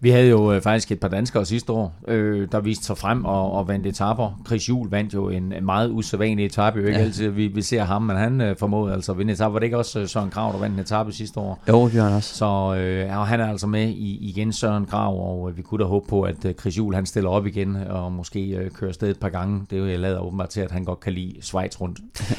Vi havde jo øh, faktisk et par danskere sidste år, øh, der viste sig frem og, og vandt etaper. Chris Juhl vandt jo en meget usædvanlig etape. Jo ikke ja. altid, vi, vi ser ham, men han øh, formåede altså at vinde etape. Var det ikke også øh, Søren Grav, der vandt en etape sidste år? Jo, det han også. Så øh, han er altså med i, igen, Søren Grav, og øh, vi kunne da håbe på, at øh, Chris Juhl han stiller op igen, og måske øh, kører sted et par gange. Det er jo jeg lader åbenbart til, at han godt kan lide Schweiz rundt. <laughs>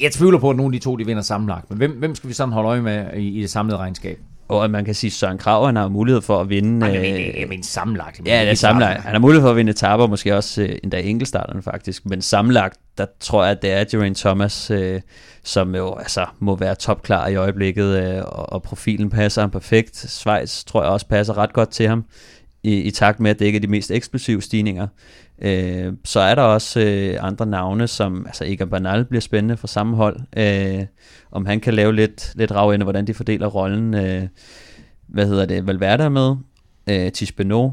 Jeg tvivler på, at nogle af de to de vinder sammenlagt, men hvem, hvem skal vi sådan holde øje med i, i det samlede regnskab? Og man kan sige, at Søren Krav, han har mulighed for at vinde... Nej, mener, jeg mener sammenlagt. ja, det er sammenlagt. Han har mulighed for at vinde etaper, måske også øh, endda enkeltstarterne faktisk. Men sammenlagt, der tror jeg, at det er Geraint Thomas, øh, som jo altså, må være topklar i øjeblikket, øh, og, og profilen passer ham perfekt. Schweiz tror jeg også passer ret godt til ham, i, i takt med, at det ikke er de mest eksplosive stigninger. Øh, så er der også øh, andre navne, som altså Egan Bernal bliver spændende for samme hold. Øh, om han kan lave lidt, lidt rav ind, hvordan de fordeler rollen. Øh, hvad hedder det? Valverde er med. Øh, Tish Benoit.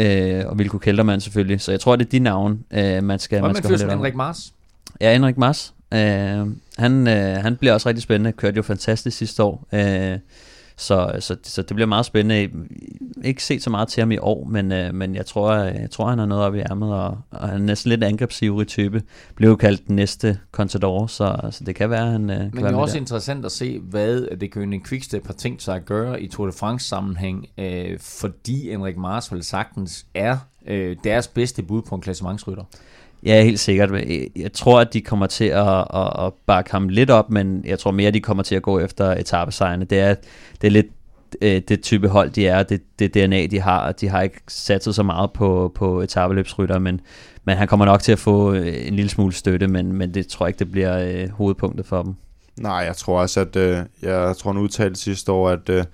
Øh, og Vilko Kelderman selvfølgelig. Så jeg tror, det er de navne, øh, man skal, man skal holde Henrik Mars? Ja, Henrik Mars. Øh, han, øh, han bliver også rigtig spændende. Kørte jo fantastisk sidste år. Øh, så, så, så det bliver meget spændende. Ikke set så meget til ham i år, men, øh, men jeg, tror, jeg tror, han har noget op i ærmet, og, og han er næsten lidt angrebsivrig type. Blev jo kaldt den næste Contador, så, så det kan være, han øh, kan Men det er også der. interessant at se, hvad det Køning Quickstep har tænkt sig at gøre i Tour de France sammenhæng, øh, fordi Henrik Mars vel sagtens er øh, deres bedste bud på en klassementsrytter. Ja, helt sikkert. Øh, jeg tror, at de kommer til at, at, at bakke ham lidt op, men jeg tror mere, at de kommer til at gå efter etappesejrene. Det er, det er lidt øh, det type hold, de er, det, det DNA, de har. De har ikke satset så meget på, på etabeløbsrytter, men, men han kommer nok til at få øh, en lille smule støtte, men, men det tror jeg ikke, det bliver øh, hovedpunktet for dem. Nej, jeg tror også, at øh, jeg tror, han udtalte sidste år, at, øh,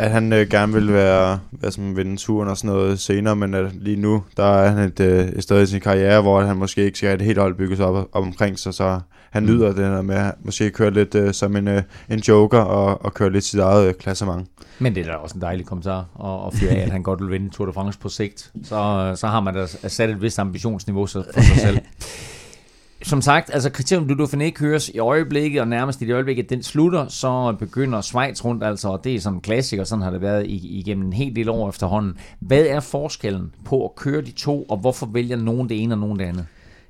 at han øh, gerne vil være, være som vinde turen og sådan noget senere, men at lige nu, der er han et, øh, et sted i sin karriere, hvor han måske ikke skal have et helt hold bygget op, op omkring sig, så han nyder det der med at måske køre lidt øh, som en, øh, en joker og, og køre lidt sit eget øh, klassement. Men det er da også en dejlig kommentar at, at fyre af, at han godt vil vinde Tour de France på sigt. Så, så har man da sat et vist ambitionsniveau for sig selv. <laughs> som sagt, altså kriterium du Dauphiné køres i øjeblikket, og nærmest i det øjeblik, at den slutter, så begynder Schweiz rundt, altså, og det er sådan en klassiker, sådan har det været igennem en hel del år efterhånden. Hvad er forskellen på at køre de to, og hvorfor vælger nogen det ene og nogen det andet?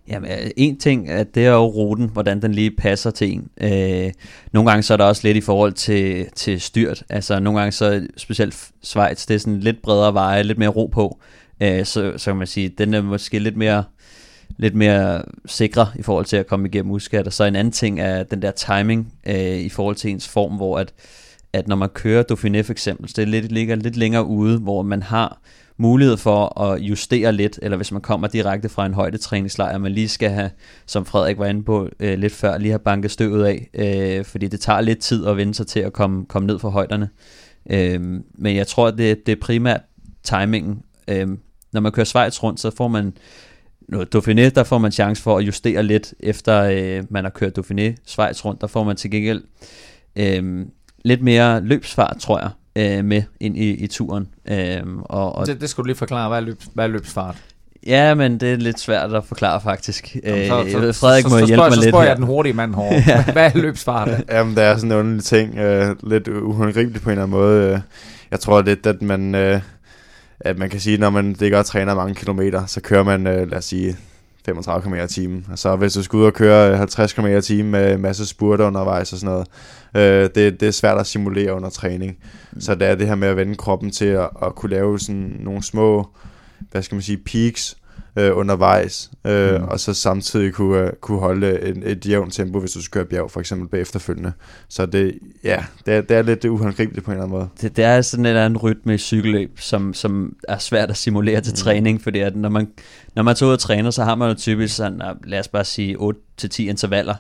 Jamen, øh, en ting, at det er jo ruten, hvordan den lige passer til en. Øh, nogle gange så er der også lidt i forhold til, til styrt. Altså, nogle gange så, specielt Schweiz, det er sådan lidt bredere veje, lidt mere ro på. Øh, så, så kan man sige, den er måske lidt mere lidt mere sikre i forhold til at komme igennem uskat. Og så en anden ting er den der timing øh, i forhold til ens form, hvor at, at når man kører Dauphiné for eksempel, så det lidt, ligger lidt længere ude, hvor man har mulighed for at justere lidt, eller hvis man kommer direkte fra en højdetræningslejr, man lige skal have, som Frederik var inde på øh, lidt før, lige have banket støvet af, øh, fordi det tager lidt tid at vende sig til at komme, komme ned fra højderne. Øh, men jeg tror, det, det er primært timingen. Øh, når man kører Schweiz rundt, så får man noget Dauphiné, der får man chance for at justere lidt, efter øh, man har kørt Dauphiné Schweiz rundt, der får man til gengæld øh, lidt mere løbsfart, tror jeg, øh, med ind i, i turen. Øh, og, og det, det skulle du lige forklare, hvad er, løb, hvad er løbsfart? Ja, men det er lidt svært at forklare faktisk. Jamen, så, øh, så, Frederik så, må så, hjælpe mig lidt Så spørger jeg den hurtige mand <laughs> herovre. Hvad er løbsfart? Jamen, der er sådan en underlig ting. Øh, lidt uhåndgribeligt på en eller anden måde. Jeg tror lidt, at man... Øh, at man kan sige, når man ligger og træner mange kilometer, så kører man, øh, lad os sige, 35 km i timen. Og så hvis du skal ud og køre 50 km i timen med masse spurter undervejs og sådan noget, øh, det, det er svært at simulere under træning. Mm. Så det er det her med at vende kroppen til at, at kunne lave sådan nogle små, hvad skal man sige, peaks, øh, undervejs, øh, mm. og så samtidig kunne, uh, kunne holde en, et jævnt tempo, hvis du skal køre bjerg, for eksempel bagefterfølgende. Så det, ja, det er, det er lidt uhåndgribeligt på en eller anden måde. Det, det er sådan en eller anden rytme i cykelløb, som, som er svært at simulere til mm. træning, fordi at når man, når man tager ud og træner, så har man jo typisk sådan, lad os bare sige 8-10 intervaller,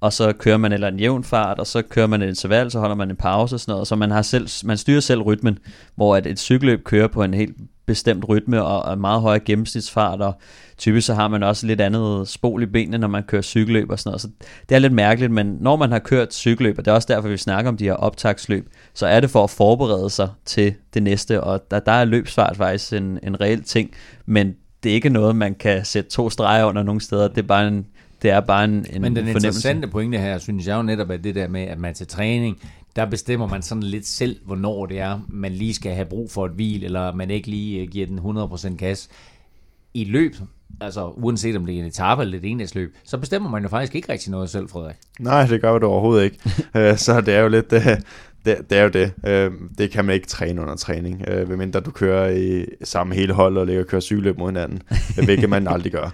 og så kører man eller en jævn fart, og så kører man et interval, så holder man en pause og sådan noget, så man, har selv, man styrer selv rytmen, hvor at et cykelløb kører på en helt bestemt rytme og meget højere gennemsnitsfart, og typisk så har man også lidt andet spol i benene, når man kører cykelløb og sådan noget. Så det er lidt mærkeligt, men når man har kørt cykelløb, og det er også derfor, vi snakker om de her optagsløb, så er det for at forberede sig til det næste, og der, der er løbsfart faktisk en, en reel ting, men det er ikke noget, man kan sætte to streger under nogle steder. Det er bare en, det er bare en, en Men den fornemmelse. interessante pointe her, synes jeg jo netop, at det der med, at man til træning, der bestemmer man sådan lidt selv, hvornår det er, man lige skal have brug for et hvil, eller man ikke lige øh, giver den 100% gas. I løb, altså uanset om det er en etape eller et enhedsløb, så bestemmer man jo faktisk ikke rigtig noget selv, Frederik. Nej, det gør du overhovedet ikke. <laughs> Øh, så det er jo lidt, det, det, det er jo det. Det kan man ikke træne under træning, medmindre du kører i samme hele hold og ligger og kører cykelløb mod hinanden, <laughs> hvilket man aldrig gør.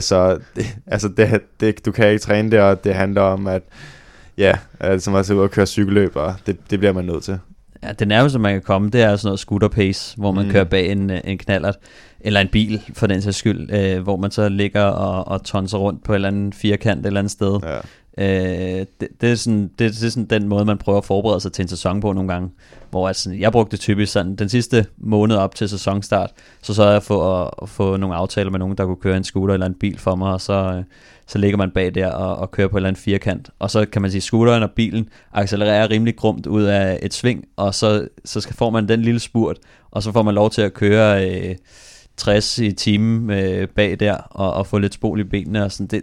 Så det, altså det, det, du kan ikke træne det, og det handler om, at ja, altså man ud og køre cykelløb, og det, det bliver man nødt til. Ja, det nærmeste, man kan komme, det er sådan noget scooter pace, hvor man mm. kører bag en, en knallert, eller en bil for den sags skyld, øh, hvor man så ligger og, og tonser rundt på et eller andet firkant et eller andet sted. Ja. Øh, det, det, er sådan, det, det er sådan den måde, man prøver at forberede sig til en sæson på nogle gange. Hvor altså, jeg brugte typisk sådan, den sidste måned op til sæsonstart, så så jeg for at, at få nogle aftaler med nogen, der kunne køre en scooter eller en bil for mig, og så, øh, så ligger man bag der og, og kører på en eller anden firkant. Og så kan man sige, scooteren og bilen accelererer rimelig grumt ud af et sving, og så, så skal, får man den lille spurt, og så får man lov til at køre øh, 60 i timen øh, bag der, og, og få lidt spol i benene. Og, sådan. Det,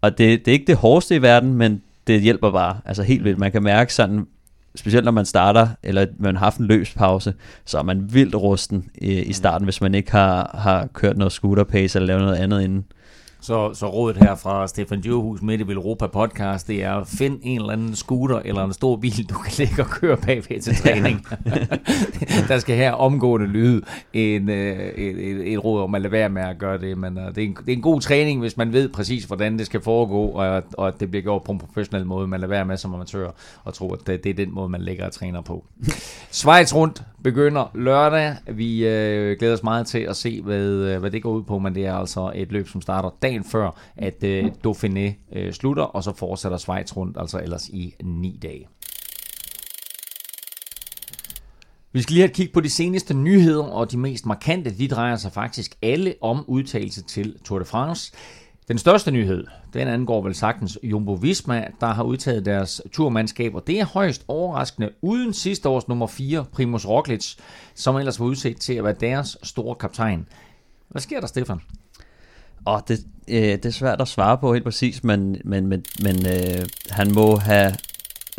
og det, det er ikke det hårdeste i verden, men det hjælper bare. Altså helt vildt. Man kan mærke sådan, specielt når man starter, eller man har haft en løbspause, så er man vildt rusten i, i starten, hvis man ikke har, har kørt noget scooter pace eller lavet noget andet inden. Så, så rådet her fra Stefan Djurhus midt i Europa podcast, det er at finde en eller anden scooter eller en stor bil, du kan ligge og køre bagved til træning. <laughs> der skal her omgående lyde en, øh, et, et, et råd om at lade være med at gøre det. Men uh, det, er en, det er en god træning, hvis man ved præcis, hvordan det skal foregå, og, og at det bliver gjort på en professionel måde. Man lader være med som amatør og tro, at det, det er den måde, man lægger og træner på. <laughs> Schweiz rundt begynder lørdag. Vi øh, glæder os meget til at se, hvad, øh, hvad det går ud på, men det er altså et løb, som starter dagen før, at øh, Dauphiné øh, slutter, og så fortsætter Schweiz rundt, altså ellers i ni dage. Vi skal lige have et kig på de seneste nyheder, og de mest markante, de drejer sig faktisk alle om udtalelse til Tour de France. Den største nyhed, den angår vel sagtens Jumbo Visma, der har udtaget deres turmandskab, og det er højst overraskende uden sidste års nummer 4, Primus Roglic, som ellers var udset til at være deres store kaptajn. Hvad sker der, Stefan? Og det, øh, det er svært at svare på helt præcis, men, men, men, men øh, han må have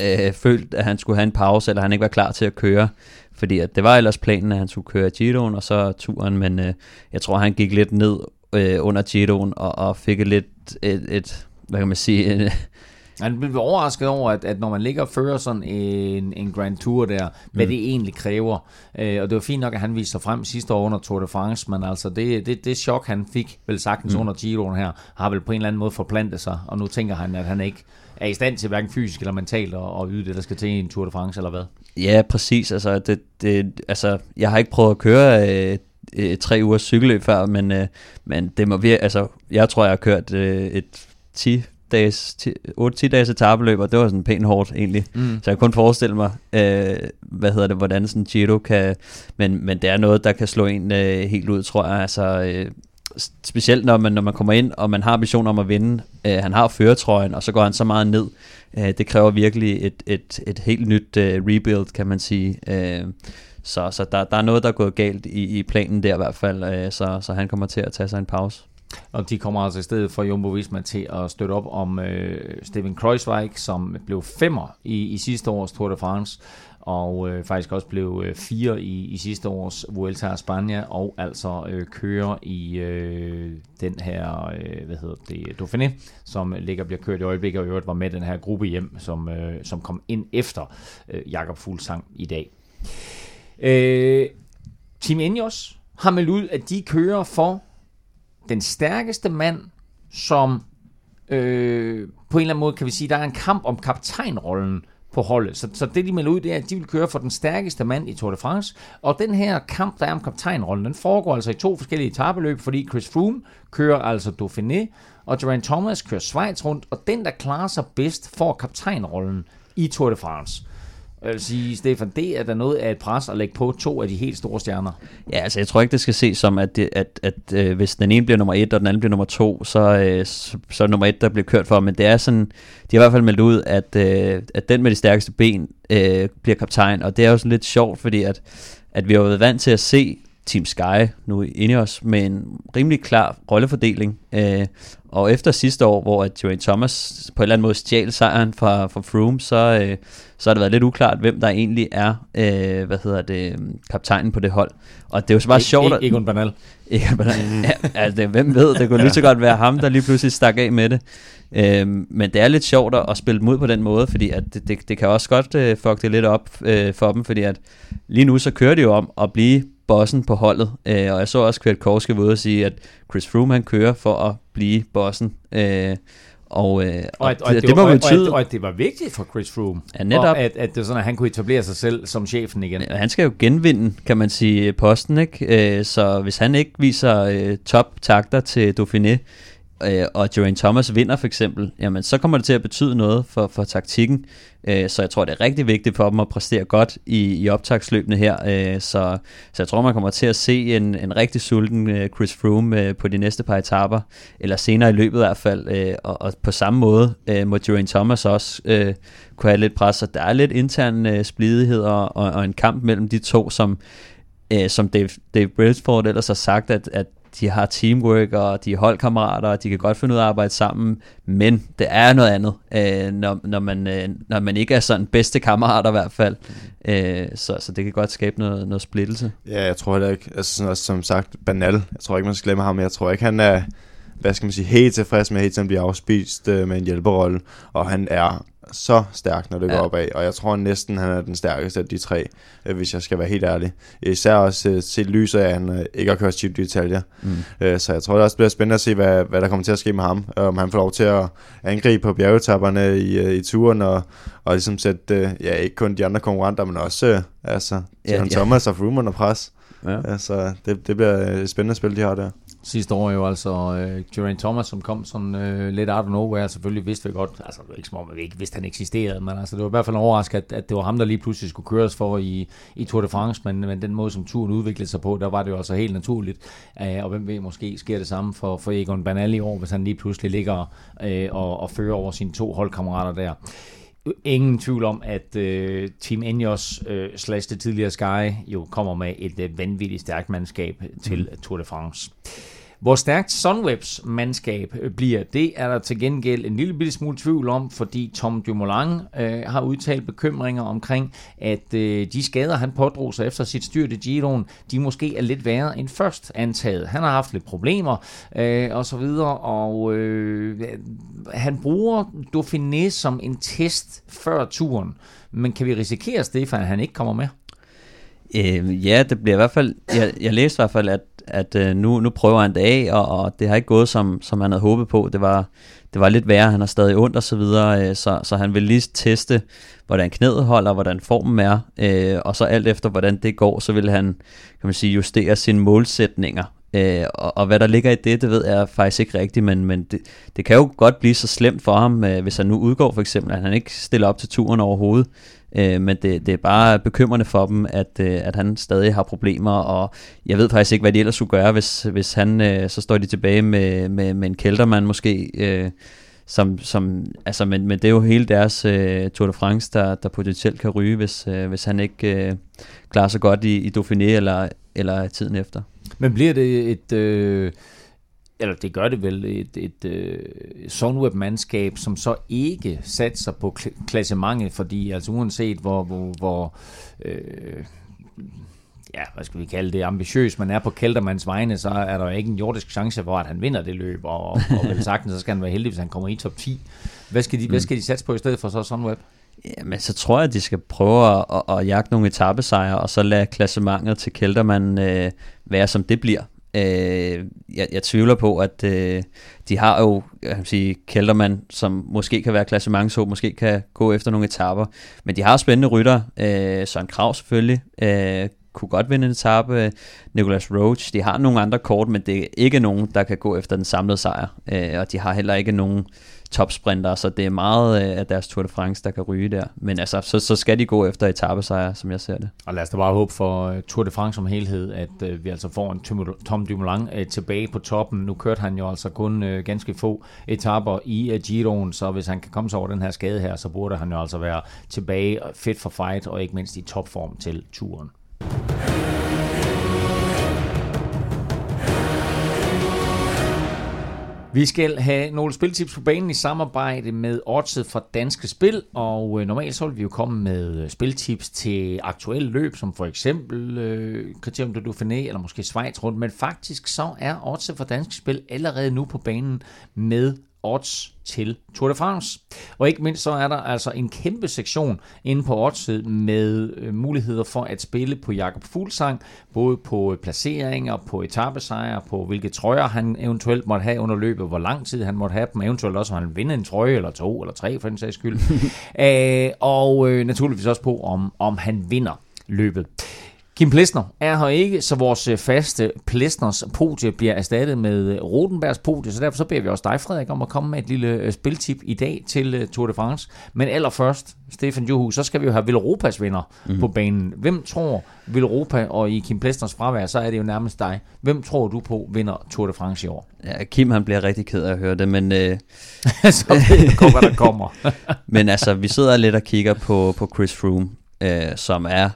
øh, følt, at han skulle have en pause, eller han ikke var klar til at køre. Fordi at det var ellers planen, at han skulle køre Giroen og så turen, men øh, jeg tror, han gik lidt ned øh, under Giroen og, og fik et lidt et, et hvad kan man sige, en, <laughs> han blev overrasket over, at, at når man ligger og fører sådan en, en Grand Tour der, hvad mm. det egentlig kræver. Øh, og det var fint nok, at han viste sig frem sidste år under Tour de France, men altså det, det, det chok, han fik vel sagtens mm. under Giroen her, har vel på en eller anden måde forplantet sig, og nu tænker han, at han ikke er i stand til hverken fysisk eller mentalt at, at yde det, der skal til i en Tour de France, eller hvad? Ja, præcis. Altså, det, det, altså jeg har ikke prøvet at køre øh, øh, tre ugers cykelløb før, men, øh, men det må virkelig, altså, jeg tror, jeg har kørt øh, et 10 dages, 8-10 dages etabeløb, og det var sådan pænt hårdt egentlig. Mm. Så jeg kunne forestille mig, øh, hvad hedder det, hvordan sådan Giro kan, men, men det er noget, der kan slå en øh, helt ud, tror jeg. Altså, øh, specielt når man, når man kommer ind, og man har ambitioner om at vinde. Øh, han har føretrøjen, og så går han så meget ned. Øh, det kræver virkelig et, et, et helt nyt øh, rebuild, kan man sige. Øh, så så der, der er noget, der er gået galt i, i planen der i hvert fald, øh, så, så han kommer til at tage sig en pause. Og de kommer altså i stedet for Jumbo Visma til at støtte op om øh, Steven Kreuzweig, som blev femmer i, i sidste års Tour de France, og øh, faktisk også blev øh, fire i, i sidste års Vuelta a España, og altså øh, kører i øh, den her, øh, hvad hedder det, Dauphiné, som ligger bliver kørt i øjeblikket, og i øvrigt var med den her gruppe hjem, som, øh, som kom ind efter øh, Jakob Fuglsang i dag. Øh, Team Ineos har meldt ud, at de kører for den stærkeste mand, som øh, på en eller anden måde kan vi sige, der er en kamp om kaptajnrollen på holdet. Så, så det de melder ud, det er, at de vil køre for den stærkeste mand i Tour de France. Og den her kamp, der er om kaptajnrollen, den foregår altså i to forskellige etabeløb, fordi Chris Froome kører altså Dauphiné, og Geraint Thomas kører Schweiz rundt, og den, der klarer sig bedst, får kaptajnrollen i Tour de France. Jeg vil sige, Stefan, det er der noget af et pres at lægge på to af de helt store stjerner. Ja, altså jeg tror ikke, det skal ses som, at, det, at, at øh, hvis den ene bliver nummer et, og den anden bliver nummer to, så, øh, så, så er nummer et, der bliver kørt for. Men det er sådan, de har i hvert fald meldt ud, at, øh, at den med de stærkeste ben øh, bliver kaptajn. Og det er jo sådan lidt sjovt, fordi at, at vi har været vant til at se Team Sky nu inde i os med en rimelig klar rollefordeling. Øh, og efter sidste år, hvor at Geraint Thomas på en eller anden måde stjal sejren fra, fra Froome, så, øh, så har det været lidt uklart, hvem der egentlig er, øh, hvad hedder det, kaptajnen på det hold. Og det er jo så bare Ik- sjovt. at- Egon Bernal. <laughs> Egon Bernal. ja, altså, det, hvem ved, det kunne <laughs> lige så godt være ham, der lige pludselig stak af med det. Øhm, men det er lidt sjovt at, at spille ud på den måde, fordi at det, det, det kan også godt øh, fuck det lidt op øh, for dem, fordi at lige nu så kører det jo om at blive bossen på holdet, øh, og jeg så også Kwiatkowski var ude og sige, at Chris Froome han kører for at blive bossen, øh, og, øh, Og, at, og, det, at det, det, må var, og, at, betyde, og at det var vigtigt for Chris Froome. Ja, netop. Og at, at det er sådan, at han kunne etablere sig selv som chefen igen. Han skal jo genvinde, kan man sige, posten, ikke? Øh, Så hvis han ikke viser øh, top-takter til Dauphiné, øh, og Geraint Thomas vinder for eksempel, jamen så kommer det til at betyde noget for, for taktikken. Øh, Så jeg tror, det er rigtig vigtigt for dem at præstere godt i, i optagsløbene her. Øh, Så, så jeg tror, man kommer til at se en, en rigtig sulten øh, Chris Froome øh, på de næste par etaper, eller senere i løbet i hvert fald. Øh, Og, og på samme måde øh, må Geraint Thomas også øh, kunne have lidt pres, og der er lidt intern øh, splidighed og, og, og en kamp mellem de to, som, øh, som Dave, Dave Brailsford ellers har sagt, at, at de har teamwork, og de er holdkammerater, og de kan godt finde ud af at arbejde sammen, men det er noget andet, øh, når, når, man, øh, når man ikke er sådan bedste kammerater i hvert fald. Øh, så, så det kan godt skabe noget, noget splittelse. Ja, jeg tror heller ikke, altså sådan også, som sagt, banal. Jeg tror ikke, man skal glemme ham, jeg tror ikke, han er, hvad skal man sige, helt tilfreds med, at hele tiden bliver afspist øh, med en hjælperolle. Og han er så stærk, når det Ja. går opad. Og jeg tror næsten, han er den stærkeste af de tre, øh, hvis jeg skal være helt ærlig. Især også øh, set lyset af, at han øh, ikke har kørt chip detaljer. Mm. Øh, så jeg tror, det også bliver spændende at se, hvad, hvad der kommer til at ske med ham. Øh, Om han får lov til at angribe på bjergetapperne i, øh, i turen, og, og ligesom sætte, øh, ja, ikke kun de andre konkurrenter, men også øh, altså, Ja, ja, ja. Thomas og Froome under pres. Ja. Altså, det, det bliver et spændende spil, de har der. Sidste år jo altså øh, Geraint Thomas, som kom sådan øh, lidt out of nowhere. Selvfølgelig vidste vi godt, altså det var ikke som om, vi ikke vidste, at han eksisterede, men altså det var i hvert fald en overraskelse, at, at det var ham, der lige pludselig skulle køres for i, i Tour de France, men, men den måde, som turen udviklede sig på, der var det jo altså helt naturligt. øh, og hvem ved, måske sker det samme for, for Egon Bernal i år, hvis han lige pludselig ligger øh, og, og fører over sine to holdkammerater der. Ingen tvivl om, at øh, Team Ineos øh, slash det tidligere Sky jo kommer med et øh, vanvittigt stærkt mandskab til Tour de France. Hvor stærkt Sunwebs mandskab bliver, det er der til gengæld en lille bitte smule tvivl om, fordi Tom Dumoulin øh, har udtalt bekymringer omkring, at øh, de skader, han pådrog sig efter sit styrt i Giroen, de måske er lidt værre end først antaget. Han har haft lidt problemer øh, og så videre, og øh, han bruger Dauphiné som en test før turen. Men kan vi risikere, Stefan, at han ikke kommer med? Øh, ja, det bliver i hvert fald, jeg, jeg læste i hvert fald, at, at øh, nu, nu prøver han det af, og, og det har ikke gået, som, som han havde håbet på. Det var, det var lidt værre, han har stadig ondt og så videre, øh, så, så han vil lige teste, hvordan knæet holder, hvordan formen er, øh, og så alt efter, hvordan det går, så vil han, kan man sige, justere sine målsætninger. Øh, og, og hvad der ligger i det, det ved jeg faktisk ikke rigtigt, men, men det, det kan jo godt blive så slemt for ham, øh, hvis han nu udgår for eksempel, at han ikke stiller op til turen overhovedet. Øh, men det, det er bare bekymrende for dem, at, øh, at han stadig har problemer, og jeg ved faktisk ikke, hvad de ellers skulle gøre, hvis, hvis han, øh, så står de tilbage med, med, med en kældermand måske, øh, som, som, altså, men, men det er jo hele deres øh, Tour de France, der, der potentielt kan ryge, hvis, øh, hvis han ikke øh, klarer sig godt i, i Dauphiné eller, eller tiden efter. Men bliver det et... Øh eller det gør det vel, et, et øh, Sunweb-mandskab, som så ikke satser på klassementet, fordi altså uanset hvor, hvor, hvor øh, ja, hvad skal vi kalde det, ambitiøs man er på Keltermans vegne, så er der ikke en jordisk chance for, at han vinder det løb, og, og, og vel sagtens, så skal han være heldig, hvis han kommer i top 10. Hvad skal de, mm. hvad skal de satse på i stedet for så Sunweb? Jamen, så tror jeg, at de skal prøve at, at, at jagte nogle etappesejre, og så lade klassementet til Kelterman øh, være, som det bliver. Øh, jeg, jeg tvivler på, at øh, de har jo, jeg kan sige, Kelterman, som måske kan være klassementshåb, måske kan gå efter nogle etapper, men de har spændende rytter. Øh, Søren Krav selvfølgelig, øh, kunne godt vinde en etape. Nicholas Roach, de har nogle andre kort, men det er ikke nogen, der kan gå efter den samlede sejr. Øh, og de har heller ikke nogen topsprinter, så det er meget øh, af deres Tour de France, der kan ryge der. Men altså, så, så skal de gå efter etappesejre, som jeg ser det. Og lad os da bare håbe for øh, Tour de France som helhed, at øh, vi altså får en Tom Dumoulin tilbage på toppen. Nu kørte han jo altså kun ganske få etapper i Giroen, så hvis han kan komme sig over den her skade her, så burde han jo altså være tilbage fit for fight, og ikke mindst i topform til turen. Vi skal have nogle spiltips på banen i samarbejde med Oddset fra Danske Spil, og øh, normalt så vil vi jo komme med øh, spiltips til aktuelle løb, som for eksempel øh, Criterium du Dauphiné eller måske Schweiz rundt, men faktisk så er Oddset fra Danske Spil allerede nu på banen med odds til Tour de France. Og ikke mindst så er der altså en kæmpe sektion inde på oddset med øh, muligheder for at spille på Jakob Fuglsang, både på øh, placeringer, på etappesejre, på hvilke trøjer han eventuelt måtte have under løbet, hvor lang tid han måtte have dem, eventuelt også om han vinder en trøje, eller to, eller tre for den sags skyld. <laughs> Æh, og øh, naturligvis også på, om, om han vinder løbet. Kim Plesner er her ikke, så vores øh, faste Plesners podie bliver erstattet med øh, Rodenbergs podie, så derfor så beder vi også dig, Frederik, om at komme med et lille øh, spiltip i dag til Tour de France. Men allerførst, Stefan Juhu, så skal vi jo have Villeuropas vinder mm. på banen. Hvem tror Villeuropa, og i Kim Plesners fravær, så er det jo nærmest dig. Hvem tror du på vinder Tour de France i år? Ja, Kim han bliver rigtig ked af at høre det, men... Øh... <laughs> så ved hvad der kommer. <laughs> men altså, vi sidder lidt og kigger på, på Chris Froome, øh, som er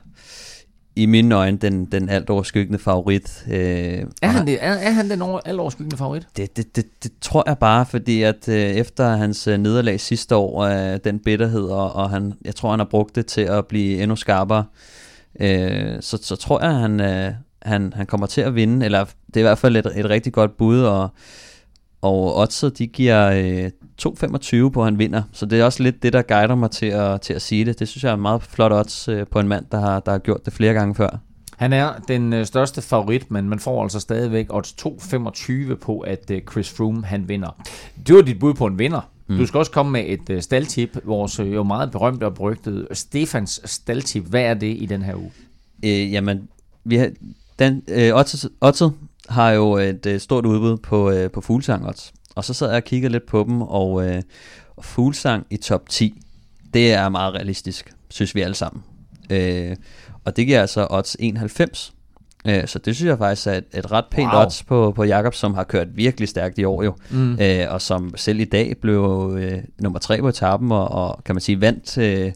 i mine øjne den, den alt overskyggende favorit. Øh, er, han det? Er, er han den over, alt overskyggende favorit? Det, det, det, det tror jeg bare, fordi at øh, efter hans øh, nederlag sidste år, øh, den bitterhed, og, og han, jeg tror, han har brugt det til at blive endnu skarpere, øh, så, så tror jeg, han, øh, han, han kommer til at vinde, eller det er i hvert fald et, et rigtig godt bud, og og oddset, de giver øh, 2,25 på, at han vinder. Så det er også lidt det, der guider mig til at, til at sige det. Det synes jeg er en meget flot odds øh, på en mand, der har, der har gjort det flere gange før. Han er den øh, største favorit, men man får altså stadigvæk odds 2,25 på, at øh, Chris Froome han vinder. Det var dit bud på en vinder. Mm. Du skal også komme med et øh, staldtip, vores jo meget berømte og berygtede Stefans staldtip. Hvad er det i den her uge? Øh, jamen, vi har, den, øh, oddset, har jo et øh, stort udbud på, øh, på fuglsang odds. Og så sad jeg og kiggede lidt på dem, og, øh, fuglsang i top 10, det er meget realistisk, synes vi alle sammen. Øh, og det giver altså odds 91. Øh, så det synes jeg faktisk er et, et ret pænt wow. odds på, på Jakob, som har kørt virkelig stærkt i år jo. Mm. Øh, og som selv i dag blev øh, nummer tre på etappen, og, og kan man sige vandt øh,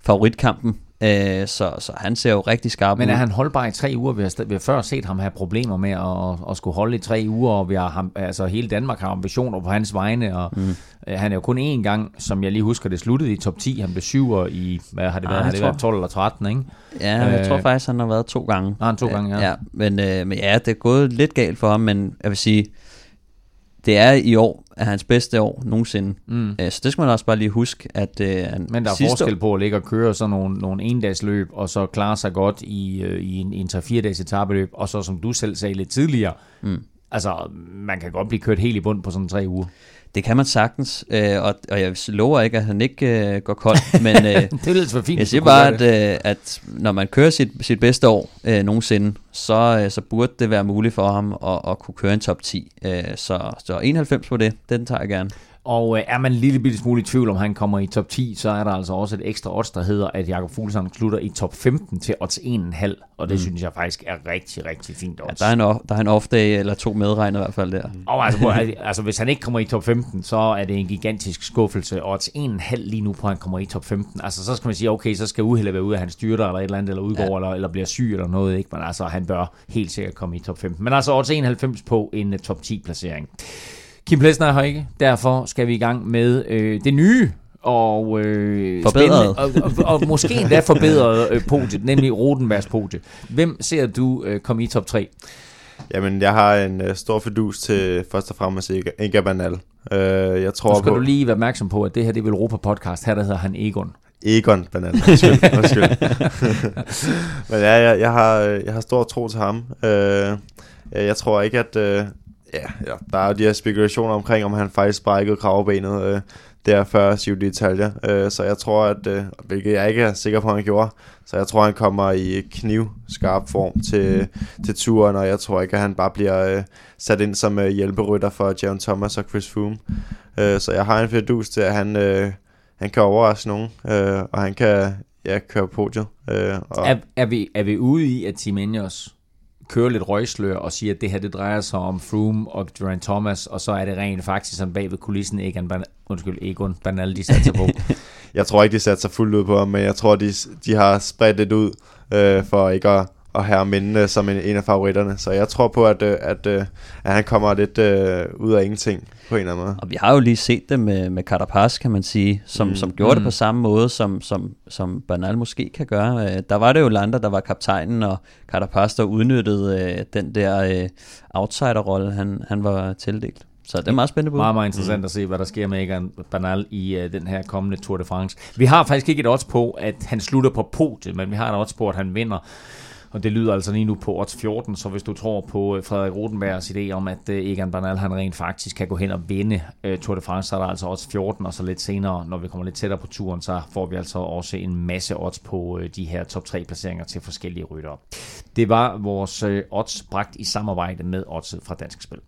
favoritkampen Øh, så, så han ser jo rigtig skarp Men ud. er han holdbar i tre uger? Vi har, vi har før set ham have problemer med at, at skulle holde i tre uger, og vi har ham, altså hele Danmark har ambitioner på hans vegne, og mm. han er jo kun én gang, som jeg lige husker, det sluttede i top 10. Han blev syver i, hvad har det Ah, været? jeg har det tror- været 12 eller 13, ikke? Ja, jeg Øh, tror faktisk, han har været to gange. Har han to gange, ja. ja men, øh, men ja, det er gået lidt galt for ham, men jeg vil sige, det er i år, er hans bedste år nogensinde. Mm. Øh, så det skal man også bare lige huske, at øh, Men der er forskel på at ligge og køre sådan nogle, nogle endagsløb, og så klare sig godt i, øh, i en, en 3-4 dages etabeløb, og så som du selv sagde lidt tidligere, Mm. altså man kan godt blive kørt helt i bund på sådan tre uger. Det kan man sagtens, øh, og, og jeg lover ikke, at han ikke øh, går kold, men <laughs> øh, Det er lidt for fint. jeg siger bare, at, øh, at når man kører sit, sit bedste år øh, nogensinde, så, øh, så burde det være muligt for ham at, at kunne køre en top 10. Øh, så, så 91 på det, den tager jeg gerne. Og øh, er man en lille bitte smule i tvivl, om han kommer i top 10, så er der altså også et ekstra odds, der hedder, at Jakob Fuglsang slutter i top 15 til odds 1,5. Og det mm. synes jeg faktisk er rigtig, rigtig fint Ja, odds. der, er en, off- der er en off-day eller to medregnet i hvert fald der. Og altså, hvor- altså, hvis han ikke kommer i top 15, så er det en gigantisk skuffelse. Og odds 1,5 lige nu på, at han kommer i top 15. Altså, så skal man sige, okay, så skal uheldet være ude, at han styrter eller et eller andet, eller udgår, ja. eller, eller bliver syg eller noget. Ikke? Men altså, han bør helt sikkert komme i top 15. Men altså, odds 91 på en uh, top 10 placering. Kim Plesner er her ikke. Derfor skal vi i gang med øh, det nye og øh, Forbedret. spændende, og, og, og måske endda forbedret øh, podie, nemlig Rodenbergs podie. Hvem ser du øh, komme i top 3? Jamen, jeg har en øh, stor fedus til først og fremmest Inga, Bernal. Øh, jeg tror Nu skal på du lige være opmærksom på, at det her det er Europa podcast. Her der hedder han Egon. Egon. Undskyld, <laughs> undskyld. Men ja, jeg, jeg, har, øh, jeg har stor tro til ham. Øh, jeg tror ikke, at... Øh, ja, ja, der er jo de her spekulationer omkring, om han faktisk brækkede kravbenet øh, der før Giro d'Italia. Øh, så jeg tror, at... Øh, hvilket jeg ikke er sikker på, at han gjorde. Så jeg tror, han kommer i knivskarp form til, til turen, og jeg tror ikke, at han bare bliver øh, sat ind som øh, hjælperytter for Jaron Thomas og Chris Froome. Øh, så jeg har en fedus til, at han, øh, han kan overraske nogen, øh, og han kan ja, køre podiet. Øh, og, Er, er, vi, er vi ude i, at Team Ineos kører lidt røgslør og siger, at det her det drejer sig om Froome og Durant Thomas, og så er det rent faktisk sådan bag ved kulissen Egon, Ban- undskyld, Egon Bernal, de satser på. <laughs> Jeg tror ikke, de satte sig fuldt ud på ham, men jeg tror, de, de har spredt lidt ud øh, for ikke at, at have mindene som en, en af favoritterne. Så jeg tror på, at, øh, at, øh, at han kommer lidt øh, ud af ingenting på en eller anden måde. Og vi har jo lige set det med, med Carapaz, kan man sige, som, mm. som gjorde mm. det Mm. på samme måde, som, som, som Bernal måske kan gøre. Øh, Der var det jo Lander, der var kaptajnen, og Carapaz, der udnyttede øh, den der øh, outsider-rolle, han, han var tildelt. Så det er meget spændende på. Meget, meget interessant at se, hvad der sker med Egan Bernal i uh, den her kommende Tour de France. Vi har faktisk ikke et odds på, at han slutter på podiet, men vi har et odds på, at han vinder. Og det lyder altså lige nu på odds 14, så hvis du tror på øh, Frederik Rotenbergs idé om, at øh, Egan Bernal han rent faktisk kan gå hen og vinde øh, Tour de France, så er der altså odds 14, og så lidt senere, når vi kommer lidt tættere på turen, så får vi altså også en masse odds på de her top 3 placeringer til forskellige ryttere. Det var vores odds bragt i samarbejde med odds fra Dansk Spil.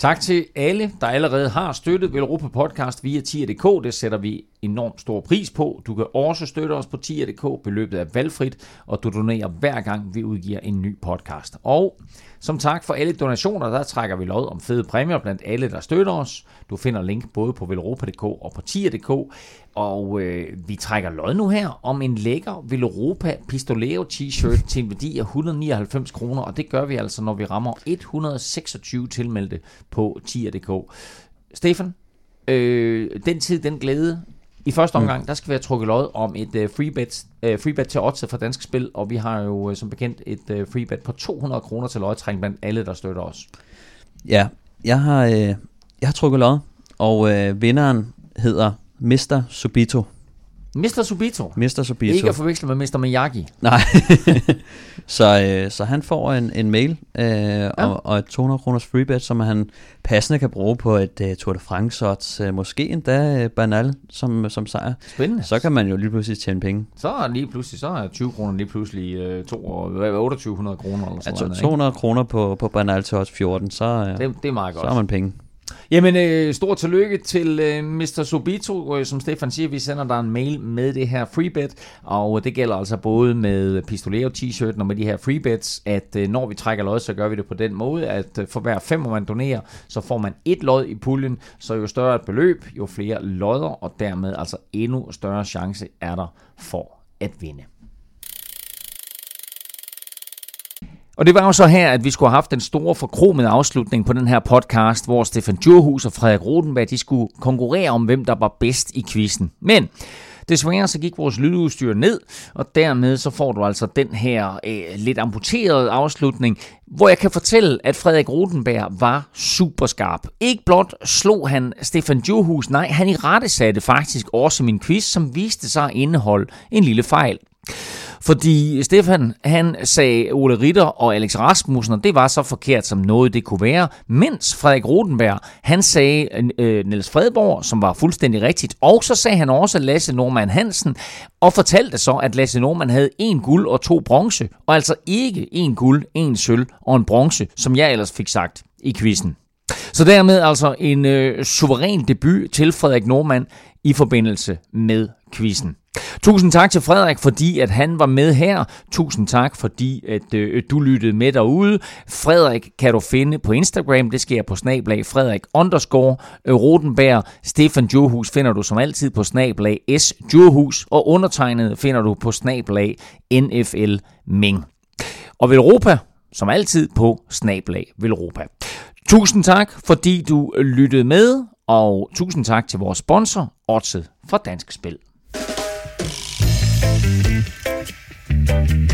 Tak til alle, der allerede har støttet Velropa Podcast via tier.dk. Det sætter vi enormt stor pris på. Du kan også støtte os på tier.dk. Beløbet er valgfrit, og du donerer hver gang, vi udgiver en ny podcast. Og som tak for alle donationer, der trækker vi lod om fede præmier blandt alle, der støtter os. Du finder link både på velropa.dk og på tier.dk. Og øh, vi trækker lod nu her om en lækker Velropa Pistolero t-shirt til en værdi af 199 kroner. Og det gør vi altså, når vi rammer 126 tilmeldte på tier.dk. Stefan, øh, den tid, den glæde. I første omgang, der skal vi have trukket lod om et øh, freebet, øh, freebet til odds fra Dansk Spil, og vi har jo øh, som bekendt et øh, freebet på 200 kroner til lodtrækning blandt alle, der støtter os. Ja, jeg har, øh, jeg har trukket lod, og øh, vinderen hedder Mr. Subito. Mr. Subito. Mr. Subito. Ikke at forveksle med Mr. Miyagi. Nej. <laughs> så, øh, så han får en, en mail øh, ja. og, og et 200 kroners freebet, som han passende kan bruge på et uh, Tour de France odds. Uh, måske endda uh, Bernal som, som sejr. Spændende. Så kan man jo lige pludselig tjene penge. Så er lige pludselig, så er 20 kroner lige pludselig øh, to, og- hvad, 2800 kroner eller sådan Altså noget. 200 kroner på, på Bernal til odds 14, så, ikke? Det, det er meget så godt. har man penge. Jamen, øh, stort tillykke til øh, Mr. Subito. Øh, som Stefan siger, vi sender dig en mail med det her freebet, og øh, det gælder altså både med Pistolero t-shirten og med de her freebets, at øh, når vi trækker lod, så gør vi det på den måde, at øh, for hver fem, man donerer, så får man et lod i puljen, så jo større et beløb, jo flere lodder, og dermed altså endnu større chance er der for at vinde. Og det var jo så her, at vi skulle have haft den store forkromede afslutning på den her podcast, hvor Stefan Djurhus og Frederik Rodenberg de skulle konkurrere om, hvem der var bedst i quizzen. Men Desværre så gik vores lydudstyr ned, og dermed så får du altså den her øh, lidt amputerede afslutning, hvor jeg kan fortælle, at Frederik Rotenberg var super skarp. Ikke blot slog han Stefan Djurhus, nej, han i rette satte faktisk også min quiz, som viste sig at indeholde en lille fejl. Fordi Stefan, han sagde Ole Ritter og Alex Rasmussen, og det var så forkert, som noget det kunne være. Mens Frederik Rodenberg, han sagde øh, øh Niels Fredborg, som var fuldstændig rigtigt. Og så sagde han også Lasse Norman Hansen, og fortalte så, at Lasse Norman havde en guld og to bronze, og altså ikke en guld, en sølv og en bronze, som jeg ellers fik sagt i quizzen. Så dermed altså en øh, suveræn debut til Frederik Norman i forbindelse med quizzen. Tusind tak til Frederik, fordi at han var med her. Tusind tak, fordi at øh, du lyttede med derude. Frederik kan du finde på Instagram. Det sker på snablag Frederik underscore øh, Rotenberg. Stefan Johus finder du som altid på snablag S Johus. Og undertegnet finder du på snablag NFL Ming. Og Velropa, som altid på snablag Velropa. Tusind tak, fordi du lyttede med, og tusind tak til vores sponsor, Odset fra Dansk Spil. Bye.